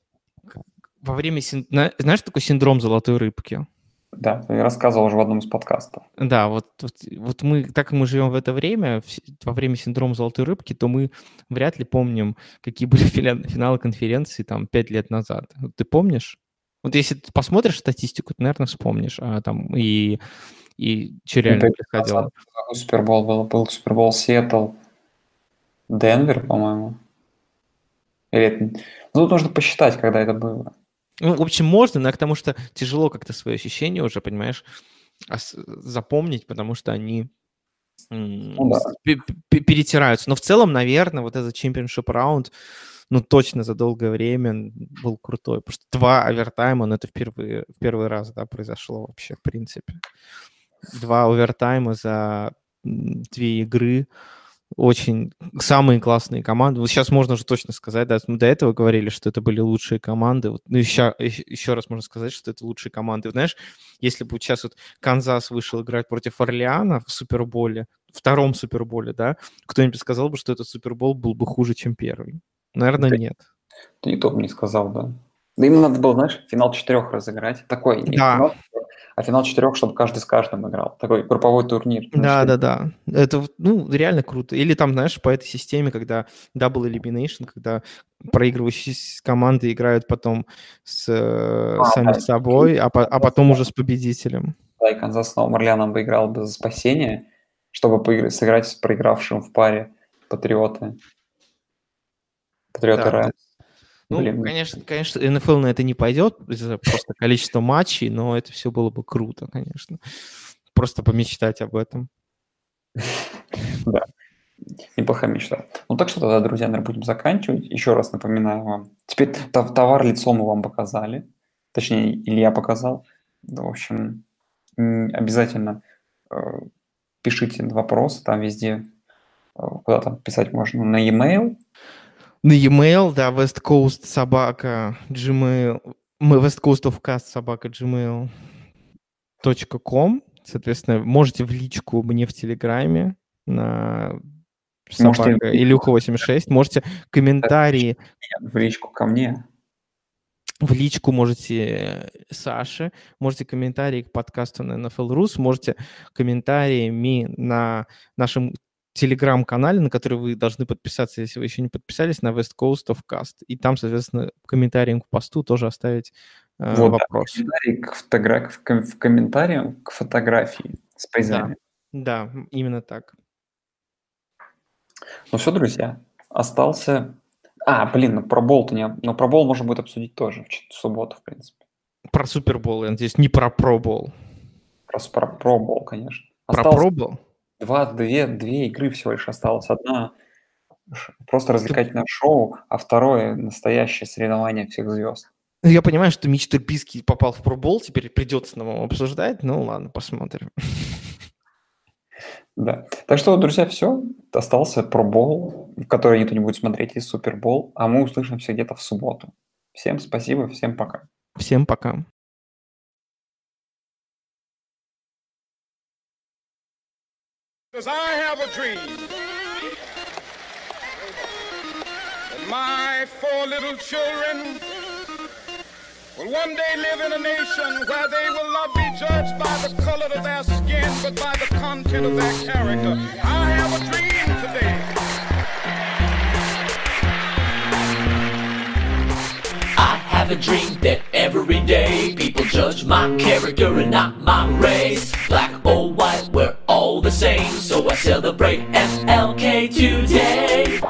[SPEAKER 2] во время, знаешь, такой синдром золотой рыбки?
[SPEAKER 3] Да, ты рассказывал уже в одном из подкастов.
[SPEAKER 2] Да, вот, вот, вот мы, так как мы живем в это время, во время синдрома золотой рыбки, то мы вряд ли помним, какие были *laughs* финалы конференции там пять лет назад. Ты помнишь? Вот если ты посмотришь статистику, ты, наверное, вспомнишь, а там и, и что реально
[SPEAKER 3] пять лет
[SPEAKER 2] происходило.
[SPEAKER 3] Супербол был? Был Супербол Сиэтл, Денвер, по-моему. Или это... Ну, тут нужно посчитать, когда это было.
[SPEAKER 2] Ну, в общем, можно, но к тому, что тяжело как-то свои ощущения уже, понимаешь, запомнить, потому что они
[SPEAKER 3] Ну да.
[SPEAKER 2] перетираются. Но в целом, наверное, вот этот чемпионшип раунд, ну, точно за долгое время был крутой, потому что два овертайма, ну, это впервые, в первый раз, да, произошло вообще, в принципе. Два овертайма за две игры, очень самые классные команды. Вот сейчас можно уже точно сказать, да, мы до этого говорили, что это были лучшие команды. Вот, ну, еще, еще раз можно сказать, что это лучшие команды. Знаешь, если бы сейчас вот Канзас вышел играть против Орлеана в Суперболе, втором Суперболе, да, кто-нибудь сказал бы, что этот Супербол был бы хуже, чем первый? Наверное, нет.
[SPEAKER 3] Ты и то бы не сказал, да. Да им надо было, знаешь, финал четырех разыграть. Такой, не
[SPEAKER 2] Да.
[SPEAKER 3] финал а финал четырех, чтобы каждый с каждым играл. Такой групповой турнир.
[SPEAKER 2] Да, да, да. Это, ну, реально круто. Или там, знаешь, по этой системе, когда Double Elimination, когда проигрывающие команды играют потом с э,
[SPEAKER 3] А,
[SPEAKER 2] сами
[SPEAKER 3] да.
[SPEAKER 2] собой, а, по- а потом уже с победителем.
[SPEAKER 3] Да, и Канзас с Новым Орлеаном бы играл бы за спасение, чтобы сыграть с проигравшим в паре Патриоты. Патриоты
[SPEAKER 2] Да,
[SPEAKER 3] Рэмс.
[SPEAKER 2] Ну,
[SPEAKER 3] Блин.
[SPEAKER 2] конечно, конечно, НФЛ на это не пойдет из-за просто количества матчей, но это все было бы круто, конечно. Просто помечтать об этом. *laughs*
[SPEAKER 3] Неплохая мечта. Ну так что тогда, друзья, наверное, будем заканчивать. Еще раз напоминаю вам. Теперь тов- товар лицом мы вам показали. Точнее, Илья показал. Да, в общем, обязательно э, пишите вопросы. Там везде, э, куда там писать можно, на e-mail.
[SPEAKER 2] На e-mail, да, West Coast собака Gmail, мы West Coast of Cast собака Gmail .com. Соответственно, можете в личку мне в Телеграме на
[SPEAKER 3] Можете
[SPEAKER 2] собака Илюха 86. Можете комментарии
[SPEAKER 3] В личку ко мне.
[SPEAKER 2] в личку можете э, Саше, можете комментарии к подкасту на NFL Rus, можете комментариями на нашем телеграм-канале, на который вы должны подписаться, если вы еще не подписались, на West Coast of Cast. И там, соответственно, комментарием к посту тоже оставить э,
[SPEAKER 3] Вот, да,
[SPEAKER 2] вопрос.
[SPEAKER 3] комментарий к фотогра- в ком- в комментариям к фотографии с призами.
[SPEAKER 2] Да, м, именно так.
[SPEAKER 3] Ну все, друзья, остался... А, блин, ну про бол-то не... Ну про бол можно будет обсудить тоже в, субботу, в принципе.
[SPEAKER 2] Про Супербол, я надеюсь, не про Пробол.
[SPEAKER 3] Про, про бол, конечно.
[SPEAKER 2] Про
[SPEAKER 3] Осталось
[SPEAKER 2] Пробол?
[SPEAKER 3] Два, две, две игры всего лишь осталось. Одна просто развлекательное шоу, а второе настоящее соревнование всех звезд.
[SPEAKER 2] Ну, Я понимаю, что Мич Трубиский попал в пробол, теперь придется нам его обсуждать. Ну ладно, посмотрим. *laughs*
[SPEAKER 3] Да. Так что, друзья, все. Остался пробол, который никто не будет смотреть, и супербол. А мы услышимся где-то в субботу. Всем спасибо, всем пока.
[SPEAKER 2] Всем пока.
[SPEAKER 4] Because I have a dream that my four little children will one day live in a nation where they will not be judged by the color of their skin, but by the content of their character. I have a dream
[SPEAKER 5] a dream that every day people judge my character and not my race. Black or white, we're all the same, so I celebrate FLK today.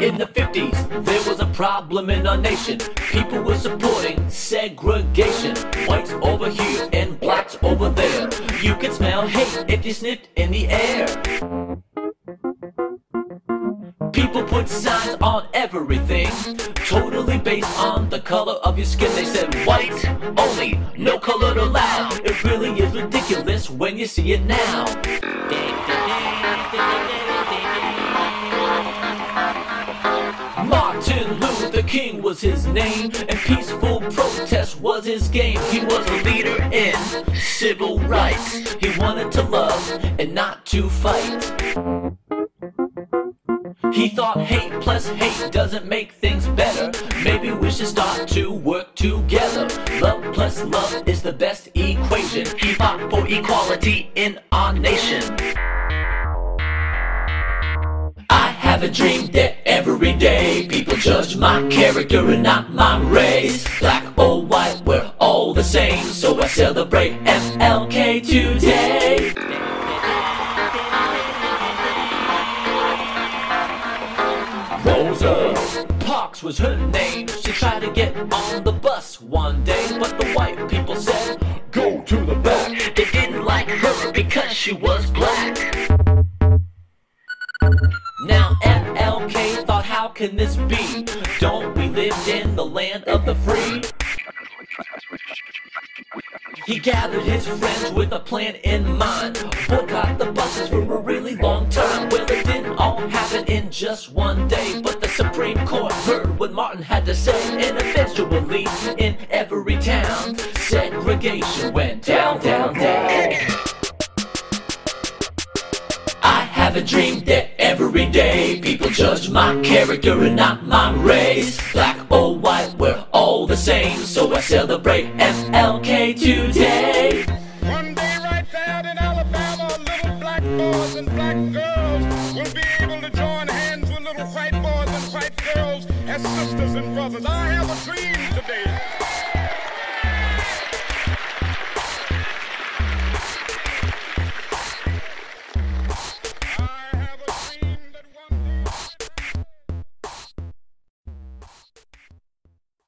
[SPEAKER 5] In the 50s, there was a problem in our nation. People were supporting segregation. Whites over here and blacks over there. You could smell hate if you sniffed in the air. People put signs on everything, totally based on the color of your skin. They said white only, no color allowed. It really is ridiculous when you see it now. Martin Luther King was his name, and peaceful protest was his game. He was a leader in civil rights. He wanted to love and not to fight. He thought hate plus hate doesn't make things better. Maybe we should start to work together. Love plus love is the best equation. He fought for equality in our nation. I have a dream that every day people judge my character and not my race. Black or white, we're all the same. So I celebrate MLK today. Was her name. She tried to get on the bus one day, but the white people said, Go to the back. They didn't like her because she was black. Now MLK thought, how can this be? Don't we live in the land of the free? He gathered his friends with a plan in mind. Boycott the buses for a really long time. Well, it didn't all happen in just one day, but Supreme Court heard what Martin had to say, and eventually, in every town, segregation went down, down, down. I have a dream that every day people judge my character and not my race. Black or white, we're all the same, so I celebrate MLK today.
[SPEAKER 4] One day right there in Alabama, little black boys and black girls as sisters and brothers. I have a dream today